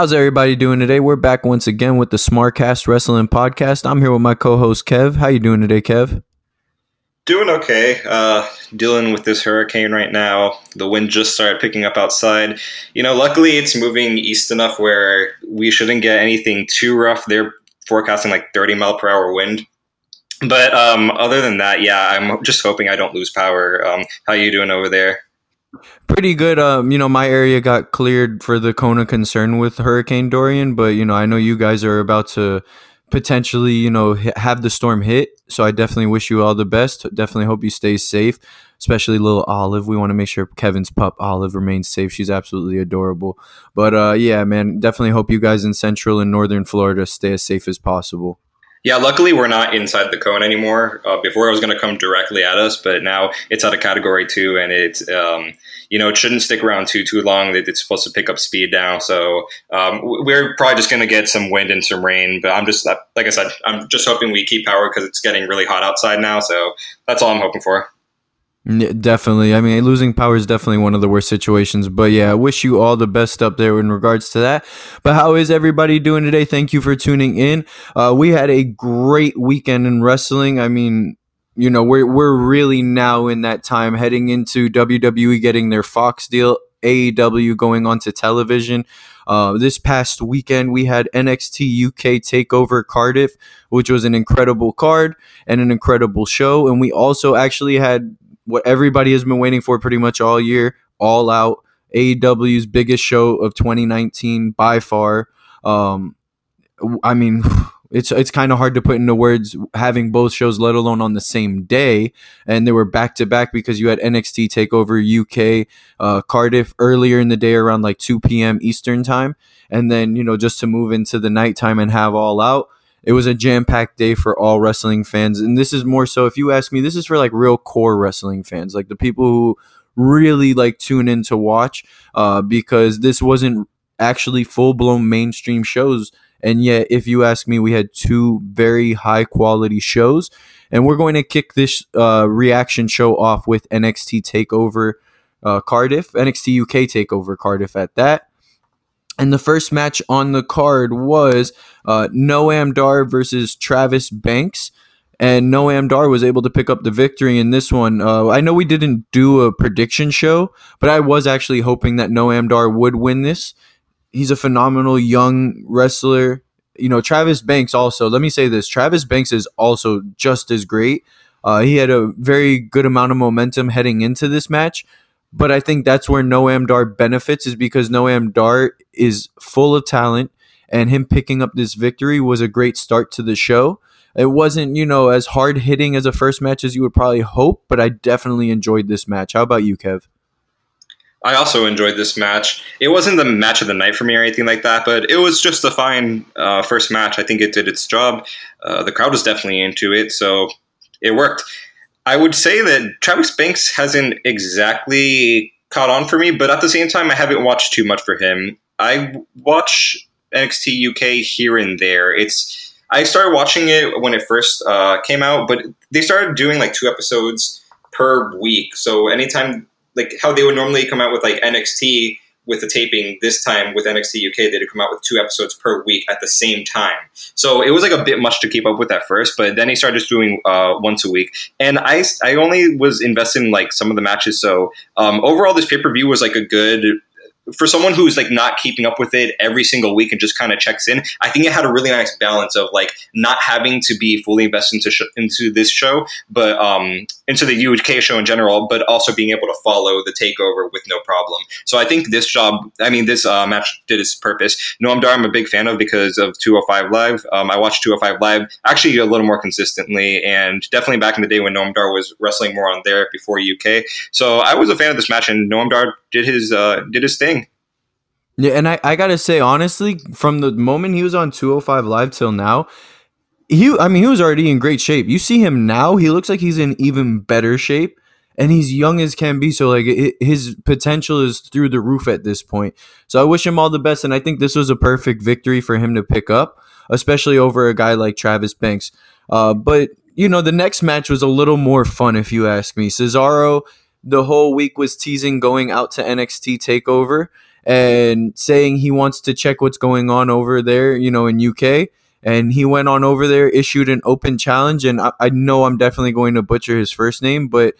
How's everybody doing today? We're back once again with the Smarkast Wrestling Podcast. I'm here with my co-host Kev. How you doing today, Kev? Doing okay. Uh, dealing with this hurricane right now. The wind just started picking up outside. You know, luckily it's moving east enough where we shouldn't get anything too rough. They're forecasting like 30 mile per hour wind. But um, other than that, yeah, I'm just hoping I don't lose power. Um, how you doing over there? Pretty good. Um, you know, my area got cleared for the Kona concern with Hurricane Dorian, but you know, I know you guys are about to potentially, you know, have the storm hit. So I definitely wish you all the best. Definitely hope you stay safe, especially little Olive. We want to make sure Kevin's pup Olive remains safe. She's absolutely adorable. But uh, yeah, man, definitely hope you guys in Central and Northern Florida stay as safe as possible. Yeah, luckily we're not inside the cone anymore. Uh, before it was going to come directly at us, but now it's at a category two, and it's um, you know it shouldn't stick around too too long. It's supposed to pick up speed now, so um, we're probably just going to get some wind and some rain. But I'm just like I said, I'm just hoping we keep power because it's getting really hot outside now. So that's all I'm hoping for. Yeah, definitely. I mean, losing power is definitely one of the worst situations. But yeah, I wish you all the best up there in regards to that. But how is everybody doing today? Thank you for tuning in. Uh, we had a great weekend in wrestling. I mean, you know, we're we're really now in that time heading into WWE getting their Fox deal, AEW going onto television. Uh, this past weekend, we had NXT UK Takeover Cardiff, which was an incredible card and an incredible show. And we also actually had what everybody has been waiting for pretty much all year, all out. AEW's biggest show of 2019 by far. Um, I mean, it's it's kind of hard to put into words having both shows, let alone on the same day. And they were back to back because you had NXT Takeover UK uh, Cardiff earlier in the day around like 2 p.m. Eastern time, and then you know just to move into the nighttime and have all out it was a jam packed day for all wrestling fans. And this is more so, if you ask me, this is for like real core wrestling fans, like the people who really like tune in to watch, uh, because this wasn't actually full blown mainstream shows. And yet, if you ask me, we had two very high quality shows. And we're going to kick this uh, reaction show off with NXT TakeOver uh, Cardiff, NXT UK TakeOver Cardiff at that. And the first match on the card was uh, Noam Dar versus Travis Banks. And Noam Dar was able to pick up the victory in this one. Uh, I know we didn't do a prediction show, but I was actually hoping that Noam Dar would win this. He's a phenomenal young wrestler. You know, Travis Banks also, let me say this Travis Banks is also just as great. Uh, he had a very good amount of momentum heading into this match. But I think that's where Noam Dar benefits is because Noam Dar is full of talent and him picking up this victory was a great start to the show. It wasn't, you know, as hard hitting as a first match as you would probably hope, but I definitely enjoyed this match. How about you, Kev? I also enjoyed this match. It wasn't the match of the night for me or anything like that, but it was just a fine uh, first match. I think it did its job. Uh, the crowd was definitely into it, so it worked. I would say that Travis Banks hasn't exactly caught on for me, but at the same time, I haven't watched too much for him. I watch NXT UK here and there. It's I started watching it when it first uh, came out, but they started doing like two episodes per week. So anytime, like how they would normally come out with like NXT with the taping this time with NXT UK, they'd come out with two episodes per week at the same time. So it was like a bit much to keep up with at first, but then he started doing uh, once a week. And I, I only was invested in like some of the matches. So um, overall, this pay per view was like a good for someone who's like not keeping up with it every single week and just kind of checks in, I think it had a really nice balance of like not having to be fully invested into sh- into this show, but um, into the UK show in general, but also being able to follow the takeover with no problem. So I think this job, I mean, this uh, match did its purpose. Noam Dar, I'm a big fan of because of 205 Live. Um, I watched 205 Live actually a little more consistently, and definitely back in the day when Noam Dar was wrestling more on there before UK. So I was a fan of this match, and Noam Dar did his uh, did his thing. Yeah, and I, I gotta say honestly, from the moment he was on 205 Live till now, he I mean he was already in great shape. You see him now, he looks like he's in even better shape, and he's young as can be. So like it, his potential is through the roof at this point. So I wish him all the best, and I think this was a perfect victory for him to pick up, especially over a guy like Travis Banks. Uh, but you know the next match was a little more fun, if you ask me. Cesaro the whole week was teasing going out to NXT Takeover and saying he wants to check what's going on over there, you know, in UK. And he went on over there, issued an open challenge, and I, I know I'm definitely going to butcher his first name, but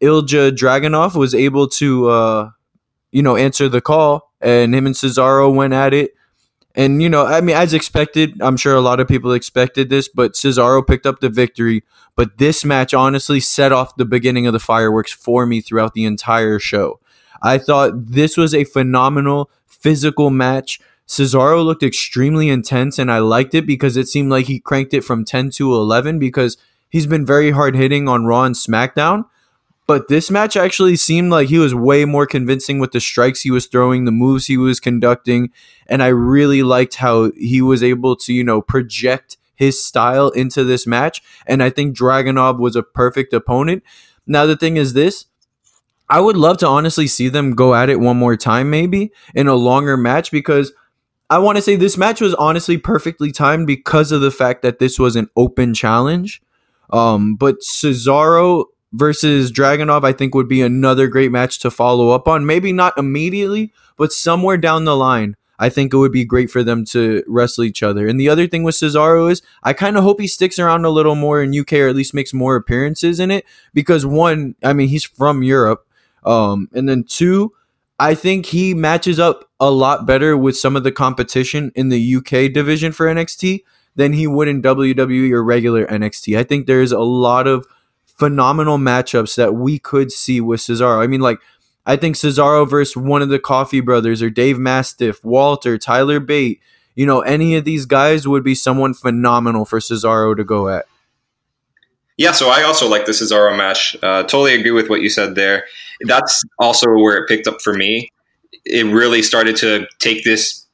Ilja Dragunov was able to, uh, you know, answer the call, and him and Cesaro went at it. And, you know, I mean, as expected, I'm sure a lot of people expected this, but Cesaro picked up the victory. But this match honestly set off the beginning of the fireworks for me throughout the entire show. I thought this was a phenomenal physical match. Cesaro looked extremely intense, and I liked it because it seemed like he cranked it from 10 to 11 because he's been very hard hitting on Raw and SmackDown. But this match actually seemed like he was way more convincing with the strikes he was throwing, the moves he was conducting, and I really liked how he was able to, you know, project his style into this match. And I think Dragunov was a perfect opponent. Now the thing is this, I would love to honestly see them go at it one more time, maybe in a longer match, because I want to say this match was honestly perfectly timed because of the fact that this was an open challenge. Um, but Cesaro versus Dragunov, I think would be another great match to follow up on. Maybe not immediately, but somewhere down the line. I think it would be great for them to wrestle each other. And the other thing with Cesaro is I kind of hope he sticks around a little more in UK or at least makes more appearances in it because one, I mean, he's from Europe. Um, and then two, I think he matches up a lot better with some of the competition in the UK division for NXT than he would in WWE or regular NXT. I think there's a lot of phenomenal matchups that we could see with Cesaro. I mean, like, I think Cesaro versus one of the Coffey brothers or Dave Mastiff, Walter, Tyler Bate, you know, any of these guys would be someone phenomenal for Cesaro to go at. Yeah, so I also like the Cesaro match. Uh, totally agree with what you said there. That's also where it picked up for me. It really started to take this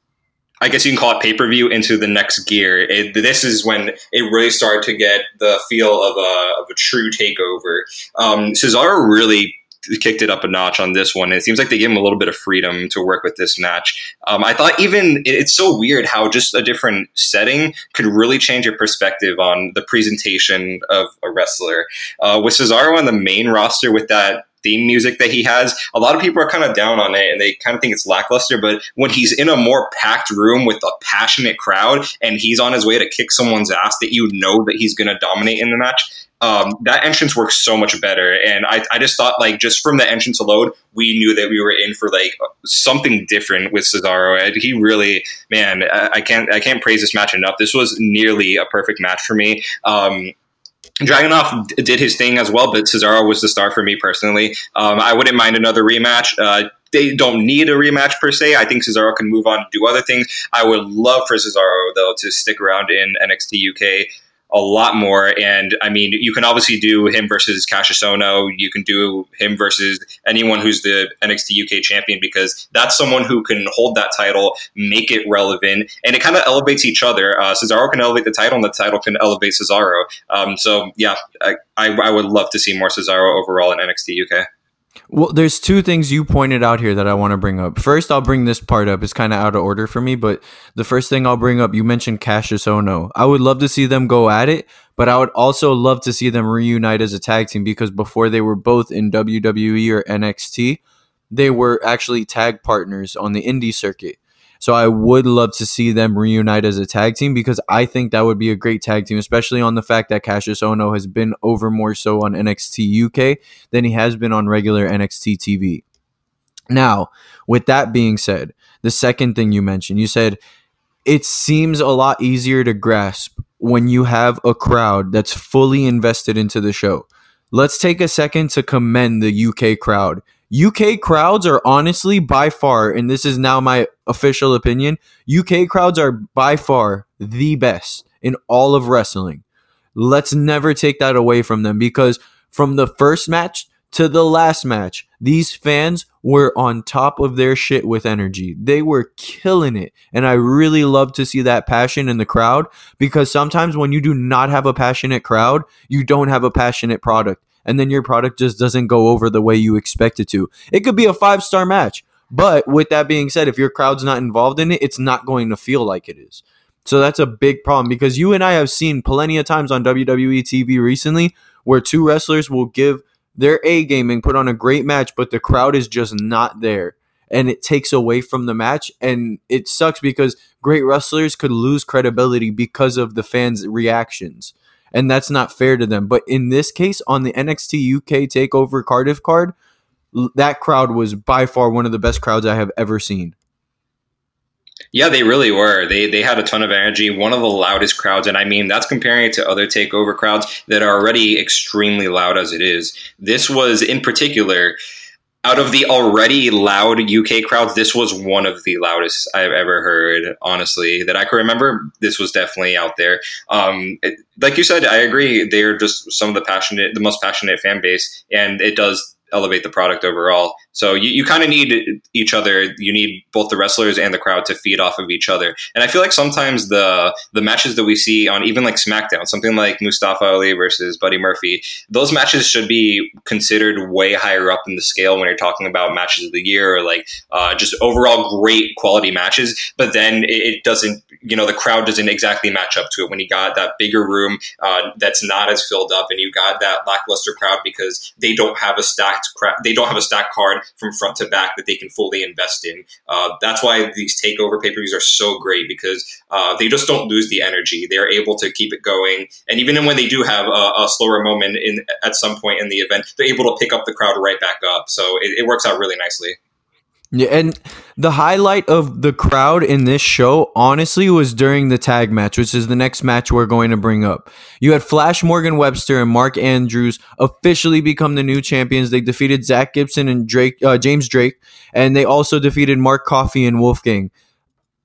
I guess you can call it pay per view into the next gear. It, this is when it really started to get the feel of a, of a true takeover. Um, Cesaro really kicked it up a notch on this one. It seems like they gave him a little bit of freedom to work with this match. Um, I thought even it's so weird how just a different setting could really change your perspective on the presentation of a wrestler. Uh, with Cesaro on the main roster with that theme music that he has. A lot of people are kind of down on it and they kind of think it's lackluster, but when he's in a more packed room with a passionate crowd and he's on his way to kick someone's ass that you know that he's going to dominate in the match, um, that entrance works so much better. And I, I just thought, like, just from the entrance alone, we knew that we were in for like something different with Cesaro. And he really, man, I, can't, I can't praise this match enough. This was nearly a perfect match for me. Um, Dragunov did his thing as well, but Cesaro was the star for me personally. Um, I wouldn't mind another rematch. Uh, they don't need a rematch per se. I think Cesaro can move on and do other things. I would love for Cesaro though to stick around in NXT UK a lot more. And I mean, you can obviously do him versus Kassius Ohno. You can do him versus anyone who's the NXT UK champion because that's someone who can hold that title, make it relevant, and it kind of elevates each other. Uh, Cesaro can elevate the title, and the title can elevate Cesaro. Um, so yeah, I, I, I would love to see more Cesaro overall in NXT UK. Well, there's two things you pointed out here that I want to bring up. First, I'll bring this part up. It's kind of out of order for me, but the first thing I'll bring up, you mentioned Kassius Ohno. I would love to see them go at it, but I would also love to see them reunite as a tag team because before they were both in WWE or NXT, they were actually tag partners on the indie circuit. So I would love to see them reunite as a tag team because I think that would be a great tag team, especially on the fact that Kassius Ohno has been over more so on NXT UK than he has been on regular NXT TV. Now, with that being said, the second thing you mentioned, you said it seems a lot easier to grasp when you have a crowd that's fully invested into the show. Let's take a second to commend the UK crowd. UK crowds are honestly by far, and this is now my official opinion, UK crowds are by far the best in all of wrestling. Let's never take that away from them because from the first match to the last match, these fans were on top of their shit with energy. They were killing it. And I really love to see that passion in the crowd because sometimes when you do not have a passionate crowd, you don't have a passionate product and then your product just doesn't go over the way you expect it to. It could be a five star match, but with that being said, if your crowd's not involved in it, it's not going to feel like it is. So that's a big problem because you and I have seen plenty of times on WWE TV recently where two wrestlers will give their A game and put on a great match, but the crowd is just not there. and it takes away from the match. And it sucks because great wrestlers could lose credibility because of the fans' reactions. And that's not fair to them. But in this case, on the NXT UK TakeOver Cardiff card, that crowd was by far one of the best crowds I have ever seen. Yeah, they really were. They they had a ton of energy, one of the loudest crowds, and I mean that's comparing it to other takeover crowds that are already extremely loud as it is. This was in particular out of the already loud UK crowds, this was one of the loudest I've ever heard. Honestly, that I can remember, this was definitely out there. Um, it, like you said, I agree. They're just some of the passionate, the most passionate fan base, and it does elevate the product overall. So you, you kind of need each other. You need both the wrestlers and the crowd to feed off of each other. And I feel like sometimes the the matches that we see on even like SmackDown, something like Mustafa Ali versus Buddy Murphy, those matches should be considered way higher up in the scale when you're talking about matches of the year or like uh, just overall great quality matches. But then it, it, doesn't, you know, the crowd doesn't exactly match up to it when you got that bigger room uh, that's not as filled up and you got that lackluster crowd because they don't have a stacked they don't have a stacked card from front to back that they can fully invest in. Uh, that's why these takeover pay per views are so great because uh, they just don't lose the energy. They're able to keep it going, and even when they do have a, a, slower moment in at some point in the event, they're able to pick up the crowd right back up. So it, it works out really nicely. Yeah, and the highlight of the crowd in this show, honestly, was during the tag match, which is the next match we're going to bring up. You had Flash Morgan Webster and Mark Andrews officially become the new champions. They defeated Zack Gibson and Drake, uh, James Drake, and they also defeated Mark Coffey and Wolfgang.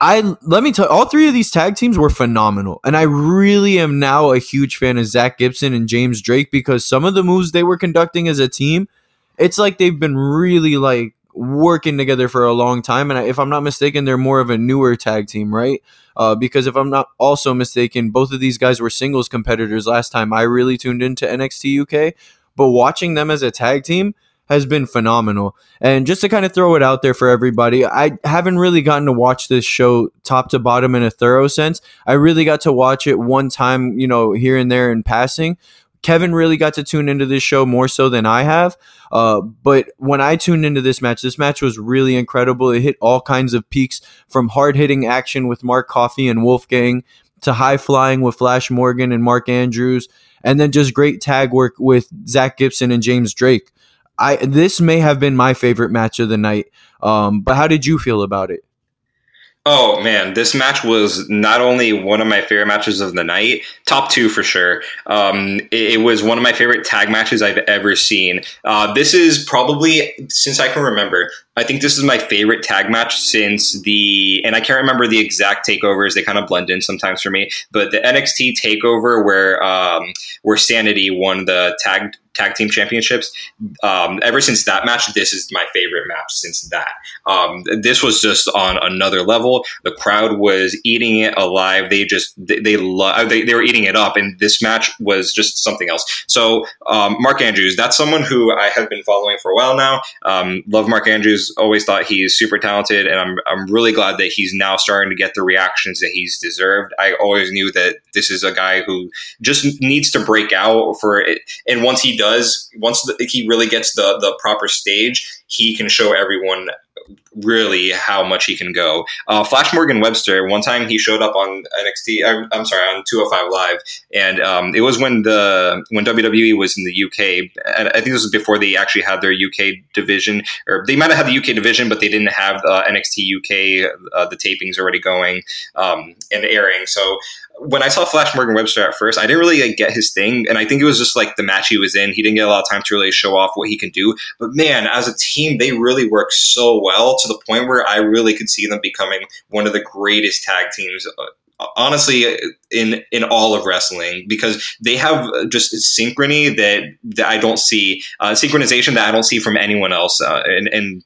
I let me tell you, all three of these tag teams were phenomenal, and I really am now a huge fan of Zack Gibson and James Drake because some of the moves they were conducting as a team, it's like they've been really like working together for a long time. And if I'm not mistaken, they're more of a newer tag team, right? Uh, because if I'm not also mistaken, both of these guys were singles competitors last time I really tuned into NXT UK. But watching them as a tag team has been phenomenal. And just to kind of throw it out there for everybody, I haven't really gotten to watch this show top to bottom in a thorough sense. I really got to watch it one time, you know, here and there in passing. Kevin really got to tune into this show more so than I have. Uh, but when I tuned into this match, this match was really incredible. It hit all kinds of peaks from hard hitting action with Mark Coffey and Wolfgang to high flying with Flash Morgan and Mark Andrews, and then just great tag work with Zack Gibson and James Drake. I this may have been my favorite match of the night. Um, but how did you feel about it? Oh man, this match was not only one of my favorite matches of the night, top two for sure. Um, it, it, was one of my favorite tag matches I've ever seen. Uh, this is probably, since I can remember, I think this is my favorite tag match since the, and I can't remember the exact takeovers. They kind of blend in sometimes for me, but the NXT takeover where um, where Sanity won the tag tag team championships. Um, ever since that match, this is my favorite match since that. Um, this was just on another level. The crowd was eating it alive. They just they they, lo- they, they were eating it up, and this match was just something else. So um, Mark Andrews, that's someone who I have been following for a while now. Um, love Mark Andrews. Always thought he's super talented, and I'm I'm really glad that he's now starting to get the reactions that he's deserved. I always knew that this is a guy who just needs to break out for it, and once he does does once the, he really gets the the proper stage, he can show everyone really how much he can go. Uh, Flash Morgan Webster, one time he showed up on NXT. I'm, I'm sorry, on 205 Live, and um, it was when the when WWE was in the UK. I think this was before they actually had their UK division, or they might have had the UK division, but they didn't have uh, NXT UK uh, the tapings already going um, and airing. So when I saw Flash Morgan Webster at first, I didn't really like, get his thing, and I think it was just like the match he was in. He didn't get a lot of time to really show off what he can do. But man, as a team, they really work so well to the point where I really could see them becoming one of the greatest tag teams. Uh, honestly, in in all of wrestling, because they have just synchrony that that I don't see, uh, synchronization that I don't see from anyone else, uh, and and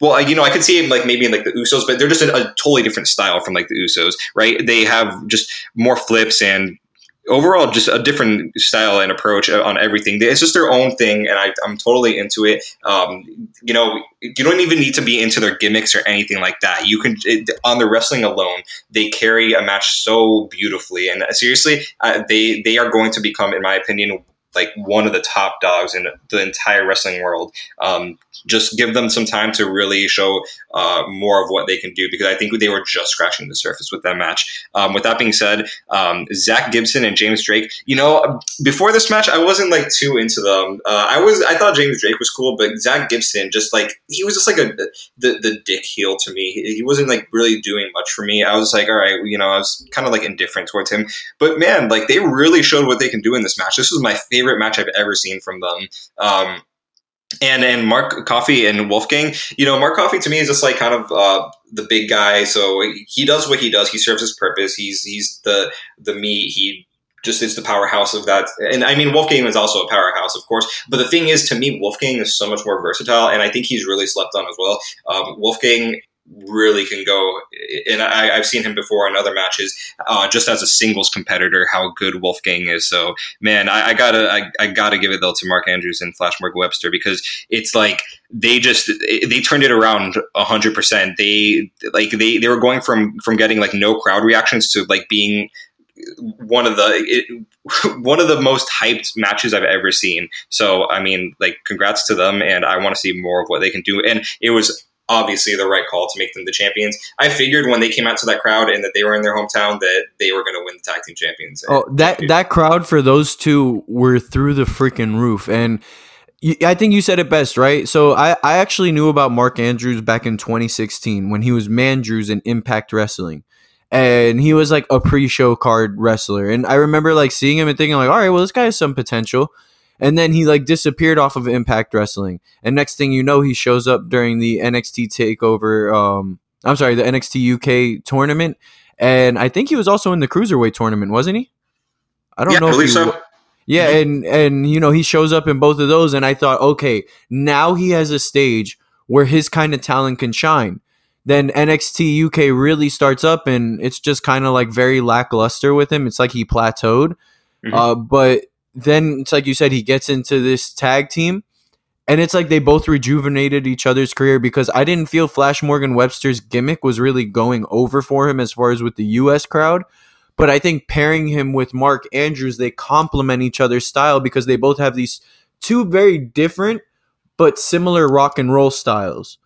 well, you know, I could see him like maybe in like the Usos, but they're just a, a totally different style from like the Usos, right? They have just more flips and overall just a different style and approach on everything. It's just their own thing, and I, am totally into it. Um, you know, you don't even need to be into their gimmicks or anything like that. You can it, on the wrestling alone, they carry a match so beautifully, and seriously, uh, they they are going to become, in my opinion, like one of the top dogs in the entire wrestling world. Um, just give them some time to really show uh, more of what they can do because I think they were just scratching the surface with that match. Um, with that being said, um, Zack Gibson and James Drake, you know, before this match, I wasn't like too into them. Uh, I was, I thought James Drake was cool, but Zack Gibson just like he was just like a the the dick heel to me. He wasn't like really doing much for me. I was like, all right, you know, I was kind of like indifferent towards him. But man, like they really showed what they can do in this match. This was my favorite match I've ever seen from them. Um, and and Mark Coffey and Wolfgang, you know, Mark Coffey to me is just like kind of uh, the big guy. So he does what he does. He serves his purpose. He's he's the the meat. He just is the powerhouse of that. And I mean, Wolfgang is also a powerhouse, of course. But the thing is, to me, Wolfgang is so much more versatile, and I think he's really slept on as well. Um, Wolfgang really can go. And I, have seen him before in other matches, uh, just as a singles competitor, how good Wolfgang is. So, man, I, I gotta, I, I, gotta give it though to Mark Andrews and Flash Morgan Webster because it's like they just they turned it around hundred percent. They like they they were going from from getting like no crowd reactions to like being one of the it, one of the most hyped matches I've ever seen. So I mean, like, congrats to them, and I want to see more of what they can do. And it was obviously the right call to make them the champions. I figured when they came out to that crowd and that they were in their hometown that they were going to win the tag team champions. Oh, that that crowd for those two were through the freaking roof and I think you said it best, right? So I, I actually knew about Mark Andrews back in 2016 when he was Mandrews in Impact Wrestling. And he was like a pre-show card wrestler. And I remember like seeing him and thinking like, all right, well, this guy has some potential and then he like disappeared off of Impact Wrestling. And next thing you know, he shows up during the NXT Takeover. Um, I'm sorry, the NXT UK tournament, and I think he was also in the cruiserweight tournament, wasn't he? I don't yeah, know. I believe so. Yeah, and and you know he shows up in both of those, and I thought, okay, now he has a stage where his kind of talent can shine. Then NXT UK really starts up, and it's just kind of like very lackluster with him. It's like he plateaued. Mm-hmm. Uh, but then it's like you said, he gets into this tag team, and it's like they both rejuvenated each other's career because I didn't feel Flash Morgan Webster's gimmick was really going over for him as far as with the US crowd. But I think pairing him with Mark Andrews, they complement each other's style because they both have these two very different but similar rock and roll styles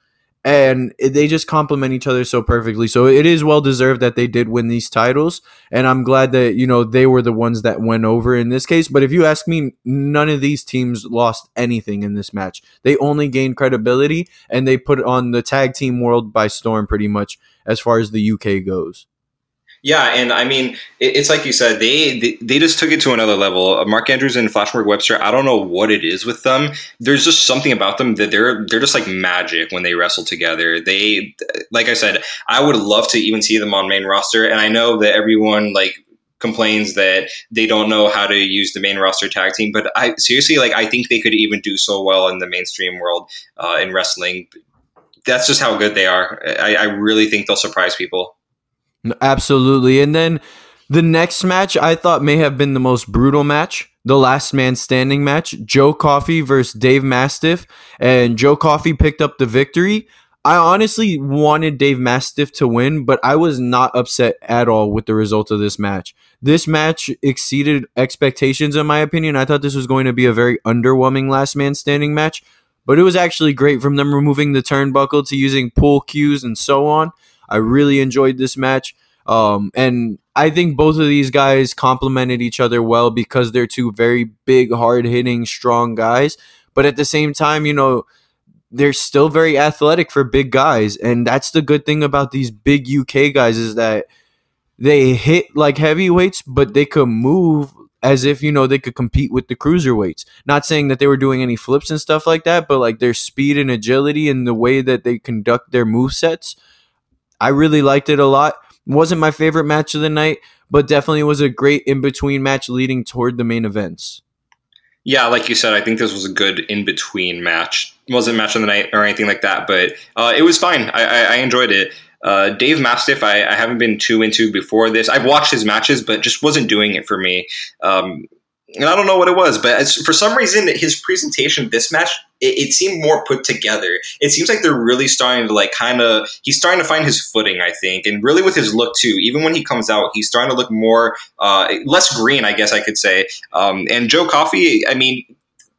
and they just complement each other so perfectly. So it is well deserved that they did win these titles, and I'm glad that you know they were the ones that went over in this case. But if you ask me, none of these teams lost anything in this match. They only gained credibility, and they put on the tag team world by storm, pretty much as far as the UK goes. Yeah, and I mean, it's like you said, they, they, just took it to another level. Mark Andrews and Flash Morgan Webster, I don't know what it is with them. There's just something about them that they're they're just like magic when they wrestle together. They, like I said, I would love to even see them on main roster, and I know that everyone like complains that they don't know how to use the main roster tag team, but I seriously like I think they could even do so well in the mainstream world uh, in wrestling. That's just how good they are. I, I really think they'll surprise people. Absolutely. And then the next match I thought may have been the most brutal match, the last man standing match, Joe Coffey versus Dave Mastiff, and Joe Coffey picked up the victory. I honestly wanted Dave Mastiff to win, but I was not upset at all with the result of this match. This match exceeded expectations in my opinion. I thought this was going to be a very underwhelming last man standing match, but it was actually great from them removing the turnbuckle to using pull cues and so on. I really enjoyed this match. Um, and I think both of these guys complemented each other well because they're two very big, hard hitting, strong guys. But at the same time, you know, they're still very athletic for big guys. And that's the good thing about these big UK guys is that they hit like heavyweights, but they could move as if, you know, they could compete with the cruiserweights. Not saying that they were doing any flips and stuff like that, but like their speed and agility and the way that they conduct their move sets – I really liked it a lot. Wasn't my favorite match of the night, but definitely was a great in between match leading toward the main events. Yeah, like you said, I think this was a good in between match. Wasn't match of the night or anything like that, but uh, it was fine. I, I, I enjoyed it. Uh, Dave Mastiff, I, I, haven't been too into before this. I've watched his matches, but just wasn't doing it for me. Um, and I don't know what it was, but for some reason, his presentation this match it, it, seemed more put together. It seems like they're really starting to like kind of he's starting to find his footing, I think, and really with his look too. Even when he comes out, he's starting to look more uh, less green, I guess I could say. Um, and Joe Coffey, I mean,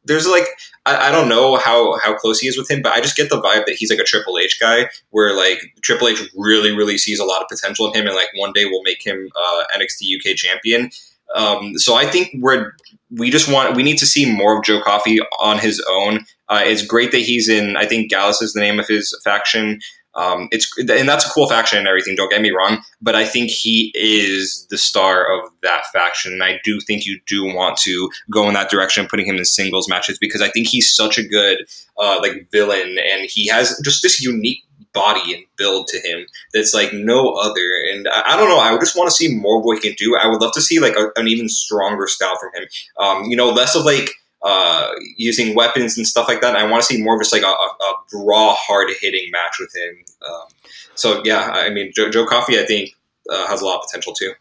there's like I, I, don't know how how close he is with him, but I just get the vibe that he's like a Triple H guy, where like Triple H really really sees a lot of potential in him, and like one day will make him uh, NXT UK champion. Um, so I think we're we just want we need to see more of Joe Coffey on his own. Uh, it's great that he's in. I think Gallus is the name of his faction. Um, it's and that's a cool faction and everything. Don't get me wrong, but I think he is the star of that faction, and I do think you do want to go in that direction, putting him in singles matches because I think he's such a good uh, like villain, and he has just this unique body and build to him that's like no other. And I, I don't know. I just want to see more of what he can do. I would love to see like a, an even stronger style from him. Um, you know, less of like uh, using weapons and stuff like that. I want to see more of just like a, a, a raw, hard hitting match with him. Um, so yeah, I mean, Joe, Joe Coffey, I think uh, has a lot of potential too.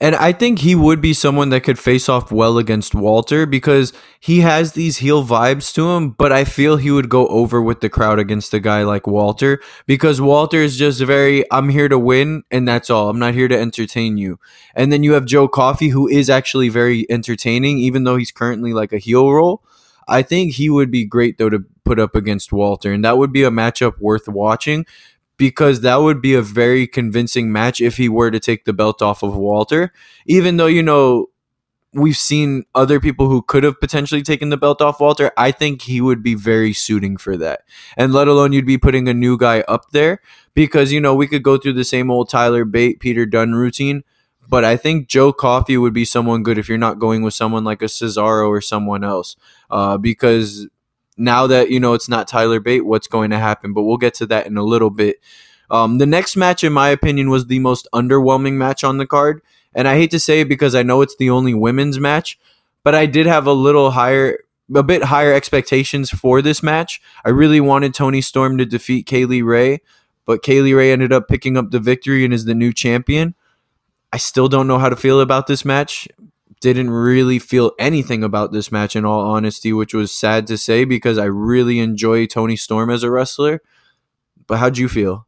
And I think he would be someone that could face off well against Walter because he has these heel vibes to him, but I feel he would go over with the crowd against a guy like Walter because Walter is just very, I'm here to win and that's all. I'm not here to entertain you. And then you have Joe Coffey, who is actually very entertaining, even though he's currently like a heel role. I think he would be great though to put up against Walter, and that would be a matchup worth watching because that would be a very convincing match if he were to take the belt off of Walter. Even though, you know, we've seen other people who could have potentially taken the belt off Walter, I think he would be very suiting for that. And let alone you'd be putting a new guy up there because, you know, we could go through the same old Tyler Bate, Peter Dunne routine. But I think Joe Coffey would be someone good if you're not going with someone like a Cesaro or someone else. Uh, because now that you know it's not Tyler Bate, what's going to happen? But we'll get to that in a little bit. Um, the next match, in my opinion, was the most underwhelming match on the card, and I hate to say it because I know it's the only women's match, but I did have a little higher, a bit higher expectations for this match. I really wanted Toni Storm to defeat Kay Lee Ray, but Kay Lee Ray ended up picking up the victory and is the new champion. I still don't know how to feel about this match didn't really feel anything about this match in all honesty, which was sad to say because I really enjoy Toni Storm as a wrestler. But how'd you feel?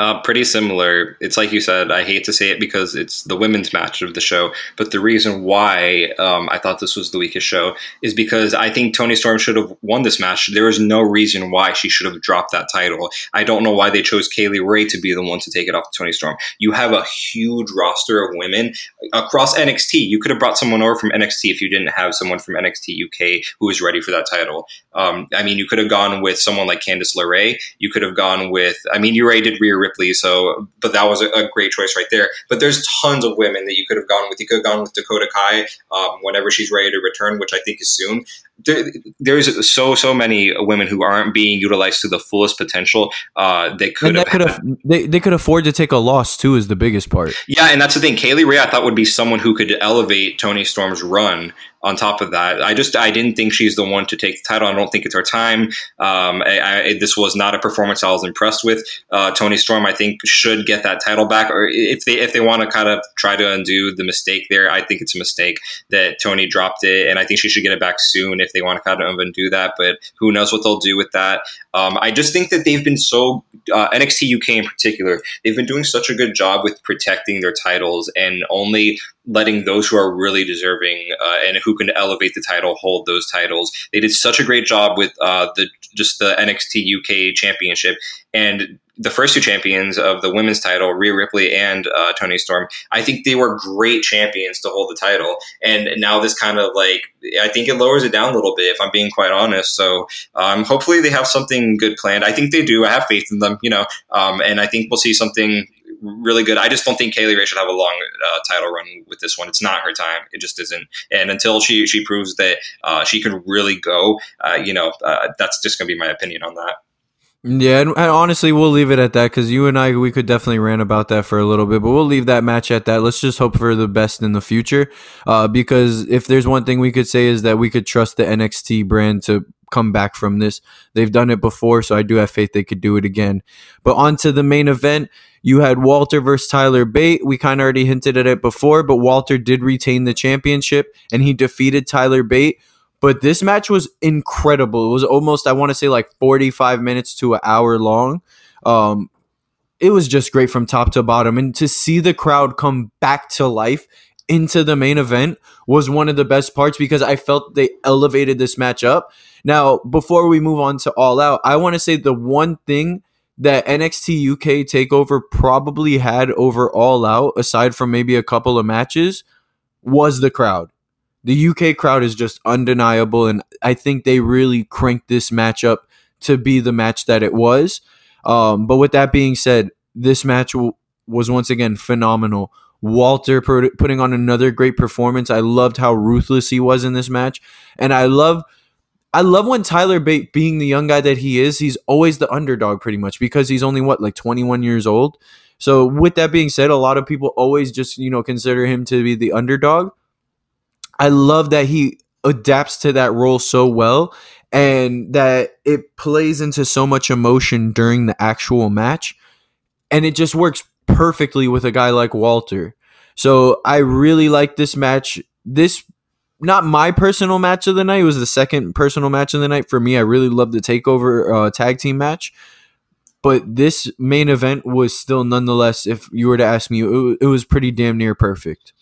Uh, pretty similar. It's like you said. I hate to say it because it's the women's match of the show, but the reason why um, I thought this was the weakest show is because I think Toni Storm should have won this match. There is no reason why she should have dropped that title. I don't know why they chose Kay Lee Ray to be the one to take it off Toni Storm. You have a huge roster of women across NXT. You could have brought someone over from NXT if you didn't have someone from NXT UK who was ready for that title. Um, I mean, you could have gone with someone like Candice LeRae. You could have gone with. I mean, you did Rhea so but that was a, a, great choice right there. But there's tons of women that you could have gone with. You could have gone with Dakota Kai um, whenever she's ready to return, which I think is soon. There, there's so so many women who aren't being utilized to the fullest potential. Uh, they could have, could have they, they could afford to take a loss too. Is the biggest part. Yeah, and that's the thing. Kay Lee Ray, I thought would be someone who could elevate Toni Storm's run on top of that. I just I didn't think she's the one to take the title. I don't think it's her time. Um, I, I, this was not a performance I was impressed with. Uh, Toni Storm, I think, should get that title back, or if they if they want to kind of try to undo the mistake there, I think it's a mistake that Toni dropped it, and I think she should get it back soon if they want to kind of undo that. But who knows what they'll do with that? Um, I just think that they've been so uh, NXT UK in particular, they've been doing such a good job with protecting their titles and only letting those who are really deserving uh, and who can elevate the title hold those titles. They did such a great job with uh, the just the NXT UK Championship and the first two champions of the women's title, Rhea Ripley and uh, Toni Storm. I think they were great champions to hold the title, and now this kind of like I think it lowers it down a little bit. If I'm being quite honest, so um, hopefully they have something good planned. I think they do. I have faith in them, you know, um, and I think we'll see something really good. I just don't think Kay Lee Ray should have a long uh, title run with this one. It's not her time. It just isn't. And until she she proves that uh, she can really go, uh, you know, uh, that's just going to be my opinion on that. Yeah, and, honestly, we'll leave it at that because you and I, we could definitely rant about that for a little bit, but we'll leave that match at that. Let's just hope for the best in the future. Uh, because if there's one thing we could say is that we could trust the NXT brand to come back from this. They've done it before, so I do have faith they could do it again. But on to the main event. You had Walter versus Tyler Bate. We kind of already hinted at it before, but Walter did retain the championship and he defeated Tyler Bate. But this match was incredible. It was almost, I want to say, like 45 minutes to an hour long. Um, it was just great from top to bottom. And to see the crowd come back to life into the main event was one of the best parts because I felt they elevated this match up. Now, before we move on to All Out, I want to say the one thing that NXT UK Takeover probably had over All Out, aside from maybe a couple of matches, was the crowd. The UK crowd is just undeniable, and I think they really cranked this match up to be the match that it was. Um, but with that being said, this match w- was once again phenomenal. Walter put, putting on another great performance. I loved how ruthless he was in this match, and I love, I love when Tyler Bate, being the young guy that he is, he's always the underdog pretty much because he's only what like 21 years old. So with that being said, a lot of people always just you know consider him to be the underdog. I love that he adapts to that role so well and that it plays into so much emotion during the actual match and it just works perfectly with a guy like Walter. So I really like this match. This not my personal match of the night. It was the second personal match of the night for me. I really loved the takeover uh, tag team match. But this main event was still nonetheless, if you were to ask me, it, it was pretty damn near perfect.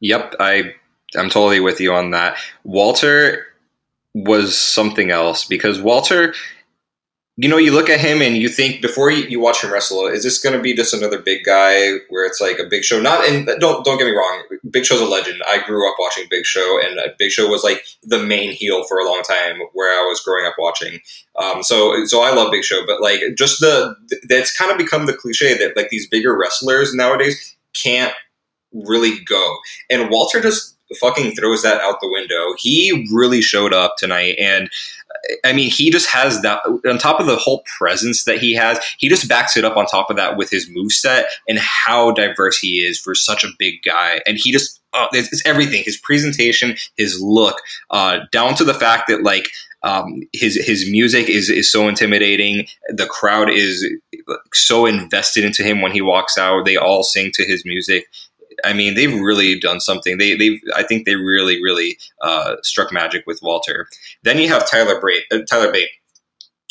Yep, I I'm totally with you on that. Walter was something else because Walter, you know, you look at him and you think before you, you watch him wrestle, is this going to be just another big guy where it's like a Big Show? Not in don't don't get me wrong, Big Show's a legend. I grew up watching Big Show, and Big Show was like the main heel for a long time where I was growing up watching. Um, so so I love Big Show, but like just the that's kind of become the cliche that like these bigger wrestlers nowadays can't really go, and Walter just fucking throws that out the window. He really showed up tonight, and I mean, he just has that on top of the whole presence that he has. He just backs it up on top of that with his move set and how diverse he is for such a big guy. And he just uh, it's, it's, everything: his presentation, his look, uh, down to the fact that like. Um, his his music is is so intimidating. The crowd is so invested into him when he walks out. They all sing to his music. I mean, they've really done something. They, they, I think they really, really uh, struck magic with Walter. Then you have Tyler Bate, uh, Tyler Bate,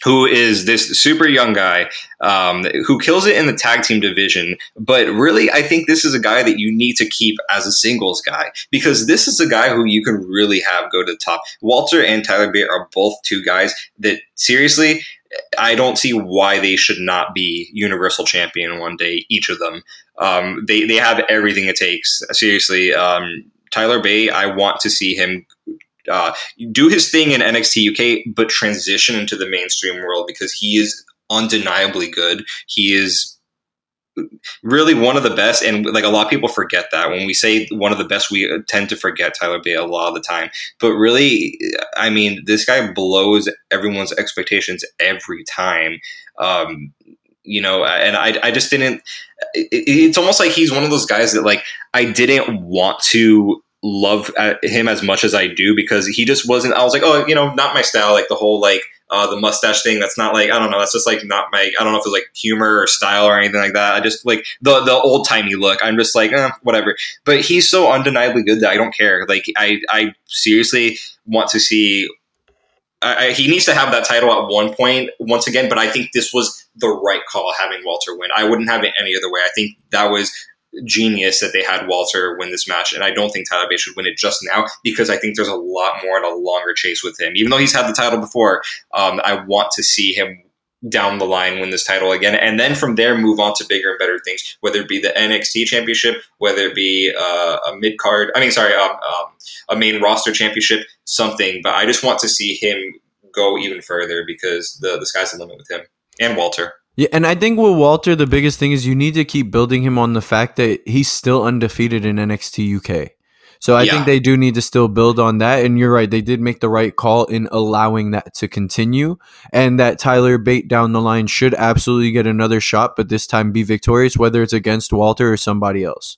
who is this super young guy um, who kills it in the tag team division. But really, I think this is a guy that you need to keep as a singles guy because this is a guy who you can really have go to the top. Walter and Tyler Bate are both two guys that seriously. I don't see why they should not be Universal Champion one day, each of them. Um, they they have everything it takes. Seriously, um, Tyler Bate, I want to see him uh, do his thing in NXT UK, but transition into the mainstream world because he is undeniably good. He is really one of the best and like a lot of people forget that. When we say one of the best we tend to forget tyler bate a lot of the time. But really i mean this guy blows everyone's expectations every time. Um, you know and i, I just didn't it, it's almost like he's one of those guys that like i didn't want to love uh, him as much as i do because he just wasn't i was like oh you know not my style like the whole like uh, the mustache thing. That's not like i don't know. That's just like not my i don't know if it's like humor or style or anything like that. I just like the the old timey look. I'm just like eh, whatever. But he's so undeniably good that i don't care. Like i i seriously want to see I, he needs to have that title at one point once again, but I think this was the right call having Walter win. I wouldn't have it any other way. I think that was genius that they had Walter win this match, and I don't think Tyler Bate should win it just now because I think there's a lot more and a longer chase with him. Even though he's had the title before, um, I want to see him down the line win this title again, and then from there move on to bigger and better things, whether it be the NXT championship, whether it be uh, a mid card, I mean, sorry, um, um, a main roster championship, something. But I just want to see him go even further because the the sky's the limit with him and Walter. Yeah, and I think with Walter, the biggest thing is you need to keep building him on the fact that he's still undefeated in NXT UK. So I yeah. think they do need to still build on that. And you're right, they did make the right call in allowing that to continue, and that Tyler Bate down the line should absolutely get another shot, but this time be victorious, whether it's against Walter or somebody else.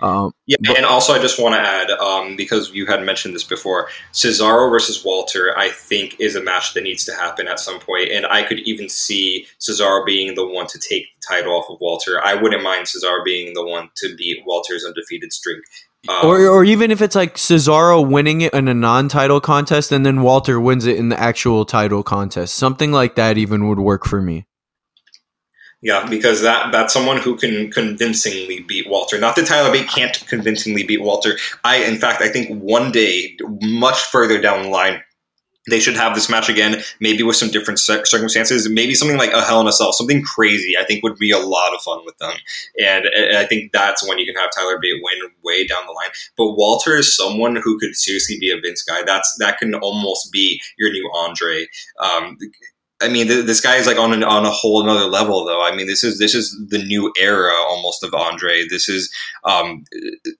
Um, yeah, but- and also I just want to add um, because you had mentioned this before, Cesaro versus Walter, I think is a match that needs to happen at some point, and I could even see Cesaro being the one to take the title off of Walter. I wouldn't mind Cesaro being the one to beat Walter's undefeated streak. Um, or, or even if it's like Cesaro winning it in a non-title contest and then Walter wins it in the actual title contest, something like that even would work for me. Yeah, because that that's someone who can convincingly beat Walter. Not that Tyler Bate can't convincingly beat Walter. I, in fact, I think one day, much further down the line, they should have this match again, maybe with some different circumstances, maybe something like a Hell in a Cell, something crazy. I think would be a lot of fun with them, and, I think that's when you can have Tyler Bate win way down the line. But Walter is someone who could seriously be a Vince guy. That's that can almost be your new Andre. Um, I mean, th- this guy is like on an, on a whole another level, though. I mean, this is this is the new era almost of Andre. This is um,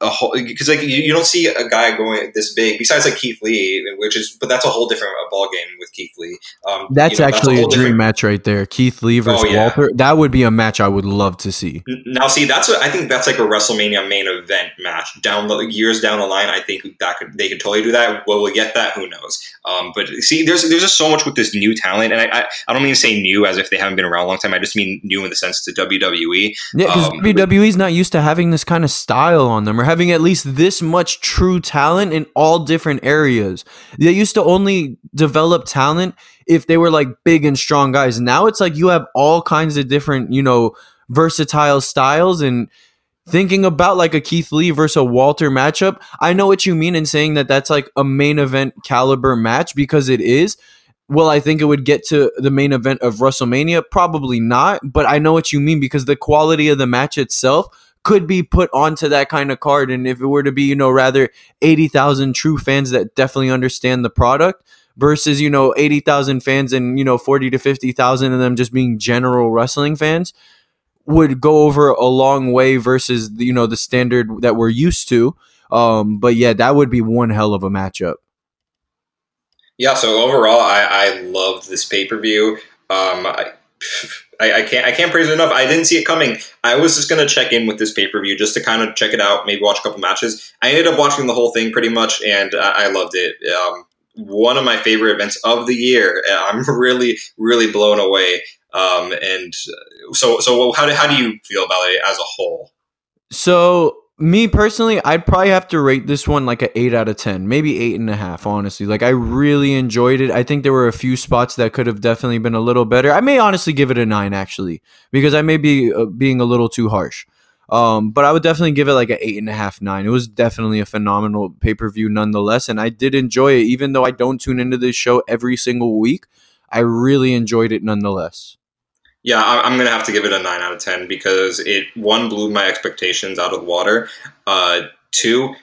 a whole because like you, you, don't see a guy going this big besides like Keith Lee, which is but that's a whole different uh, ball game with Keith Lee. Um, that's you know, actually that's a, a, dream match right there, Keith Lee versus oh, yeah. Walter. That would be a match I would love to see. Now, see, that's what I think. That's like a WrestleMania main event match down the years down the line. I think that could they could totally do that. Will we get that? Who knows? Um, but see, there's there's just so much with this new talent, and I, I I don't mean to say new as if they haven't been around a long time. I just mean new in the sense to WWE. Yeah, because um, WWE's not used to having this kind of style on them or having at least this much true talent in all different areas. They used to only develop talent if they were like big and strong guys. Now it's like you have all kinds of different, you know, versatile styles and thinking about like a Keith Lee versus a Walter matchup, I know what you mean in saying that that's like a main event caliber match because it is. Will I think it would get to the main event of WrestleMania? Probably not, but I know what you mean because the quality of the match itself could be put onto that kind of card. And if it were to be, you know, rather 80,000 true fans that definitely understand the product versus, you know, 80,000 fans and, you know, 40 to 50,000 of them just being general wrestling fans would go over a long way versus, you know, the standard that we're used to. Um, but yeah, that would be one hell of a matchup. Yeah, so overall, I, I loved this pay per view. Um, I, I, can't I can't praise it enough. I didn't see it coming. I was just gonna check in with this pay per view just to kind of check it out, maybe watch a couple matches. I ended up watching the whole thing pretty much, and I, I loved it. Um, one of my favorite events of the year. I'm really really blown away. Um, and so so how do how do you feel about it as a whole? So me personally, I'd probably have to rate this one like an eight out of ten, maybe eight and a half. Honestly, like I really enjoyed it. I think there were a few spots that could have definitely been a little better. I may honestly give it a nine actually, because I may be uh, being a little too harsh. Um, but I would definitely give it like an eight and a half, nine. It was definitely a phenomenal pay per view nonetheless, and I did enjoy it, even though I don't tune into this show every single week. I really enjoyed it nonetheless. Yeah, I'm going to have to give it a 9 out of 10 because it, one, blew my expectations out of the water. Uh, two,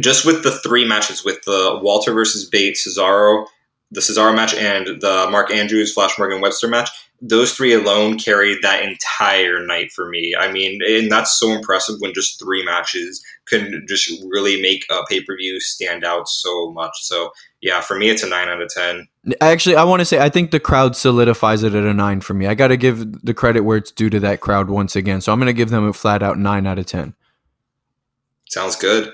just with the three matches, with the Walter versus Bates, Cesaro, the Cesaro match, and the Mark Andrews, Flash Morgan Webster match, those three alone carried that entire night for me. I mean, and that's so impressive when just three matches can just really make a pay per view stand out so much. So, yeah, for me, it's a nine out of 10. Actually, I want to say I think the crowd solidifies it at a nine for me. I got to give the credit where it's due to that crowd once again. So I'm going to give them a flat out nine out of 10. Sounds good.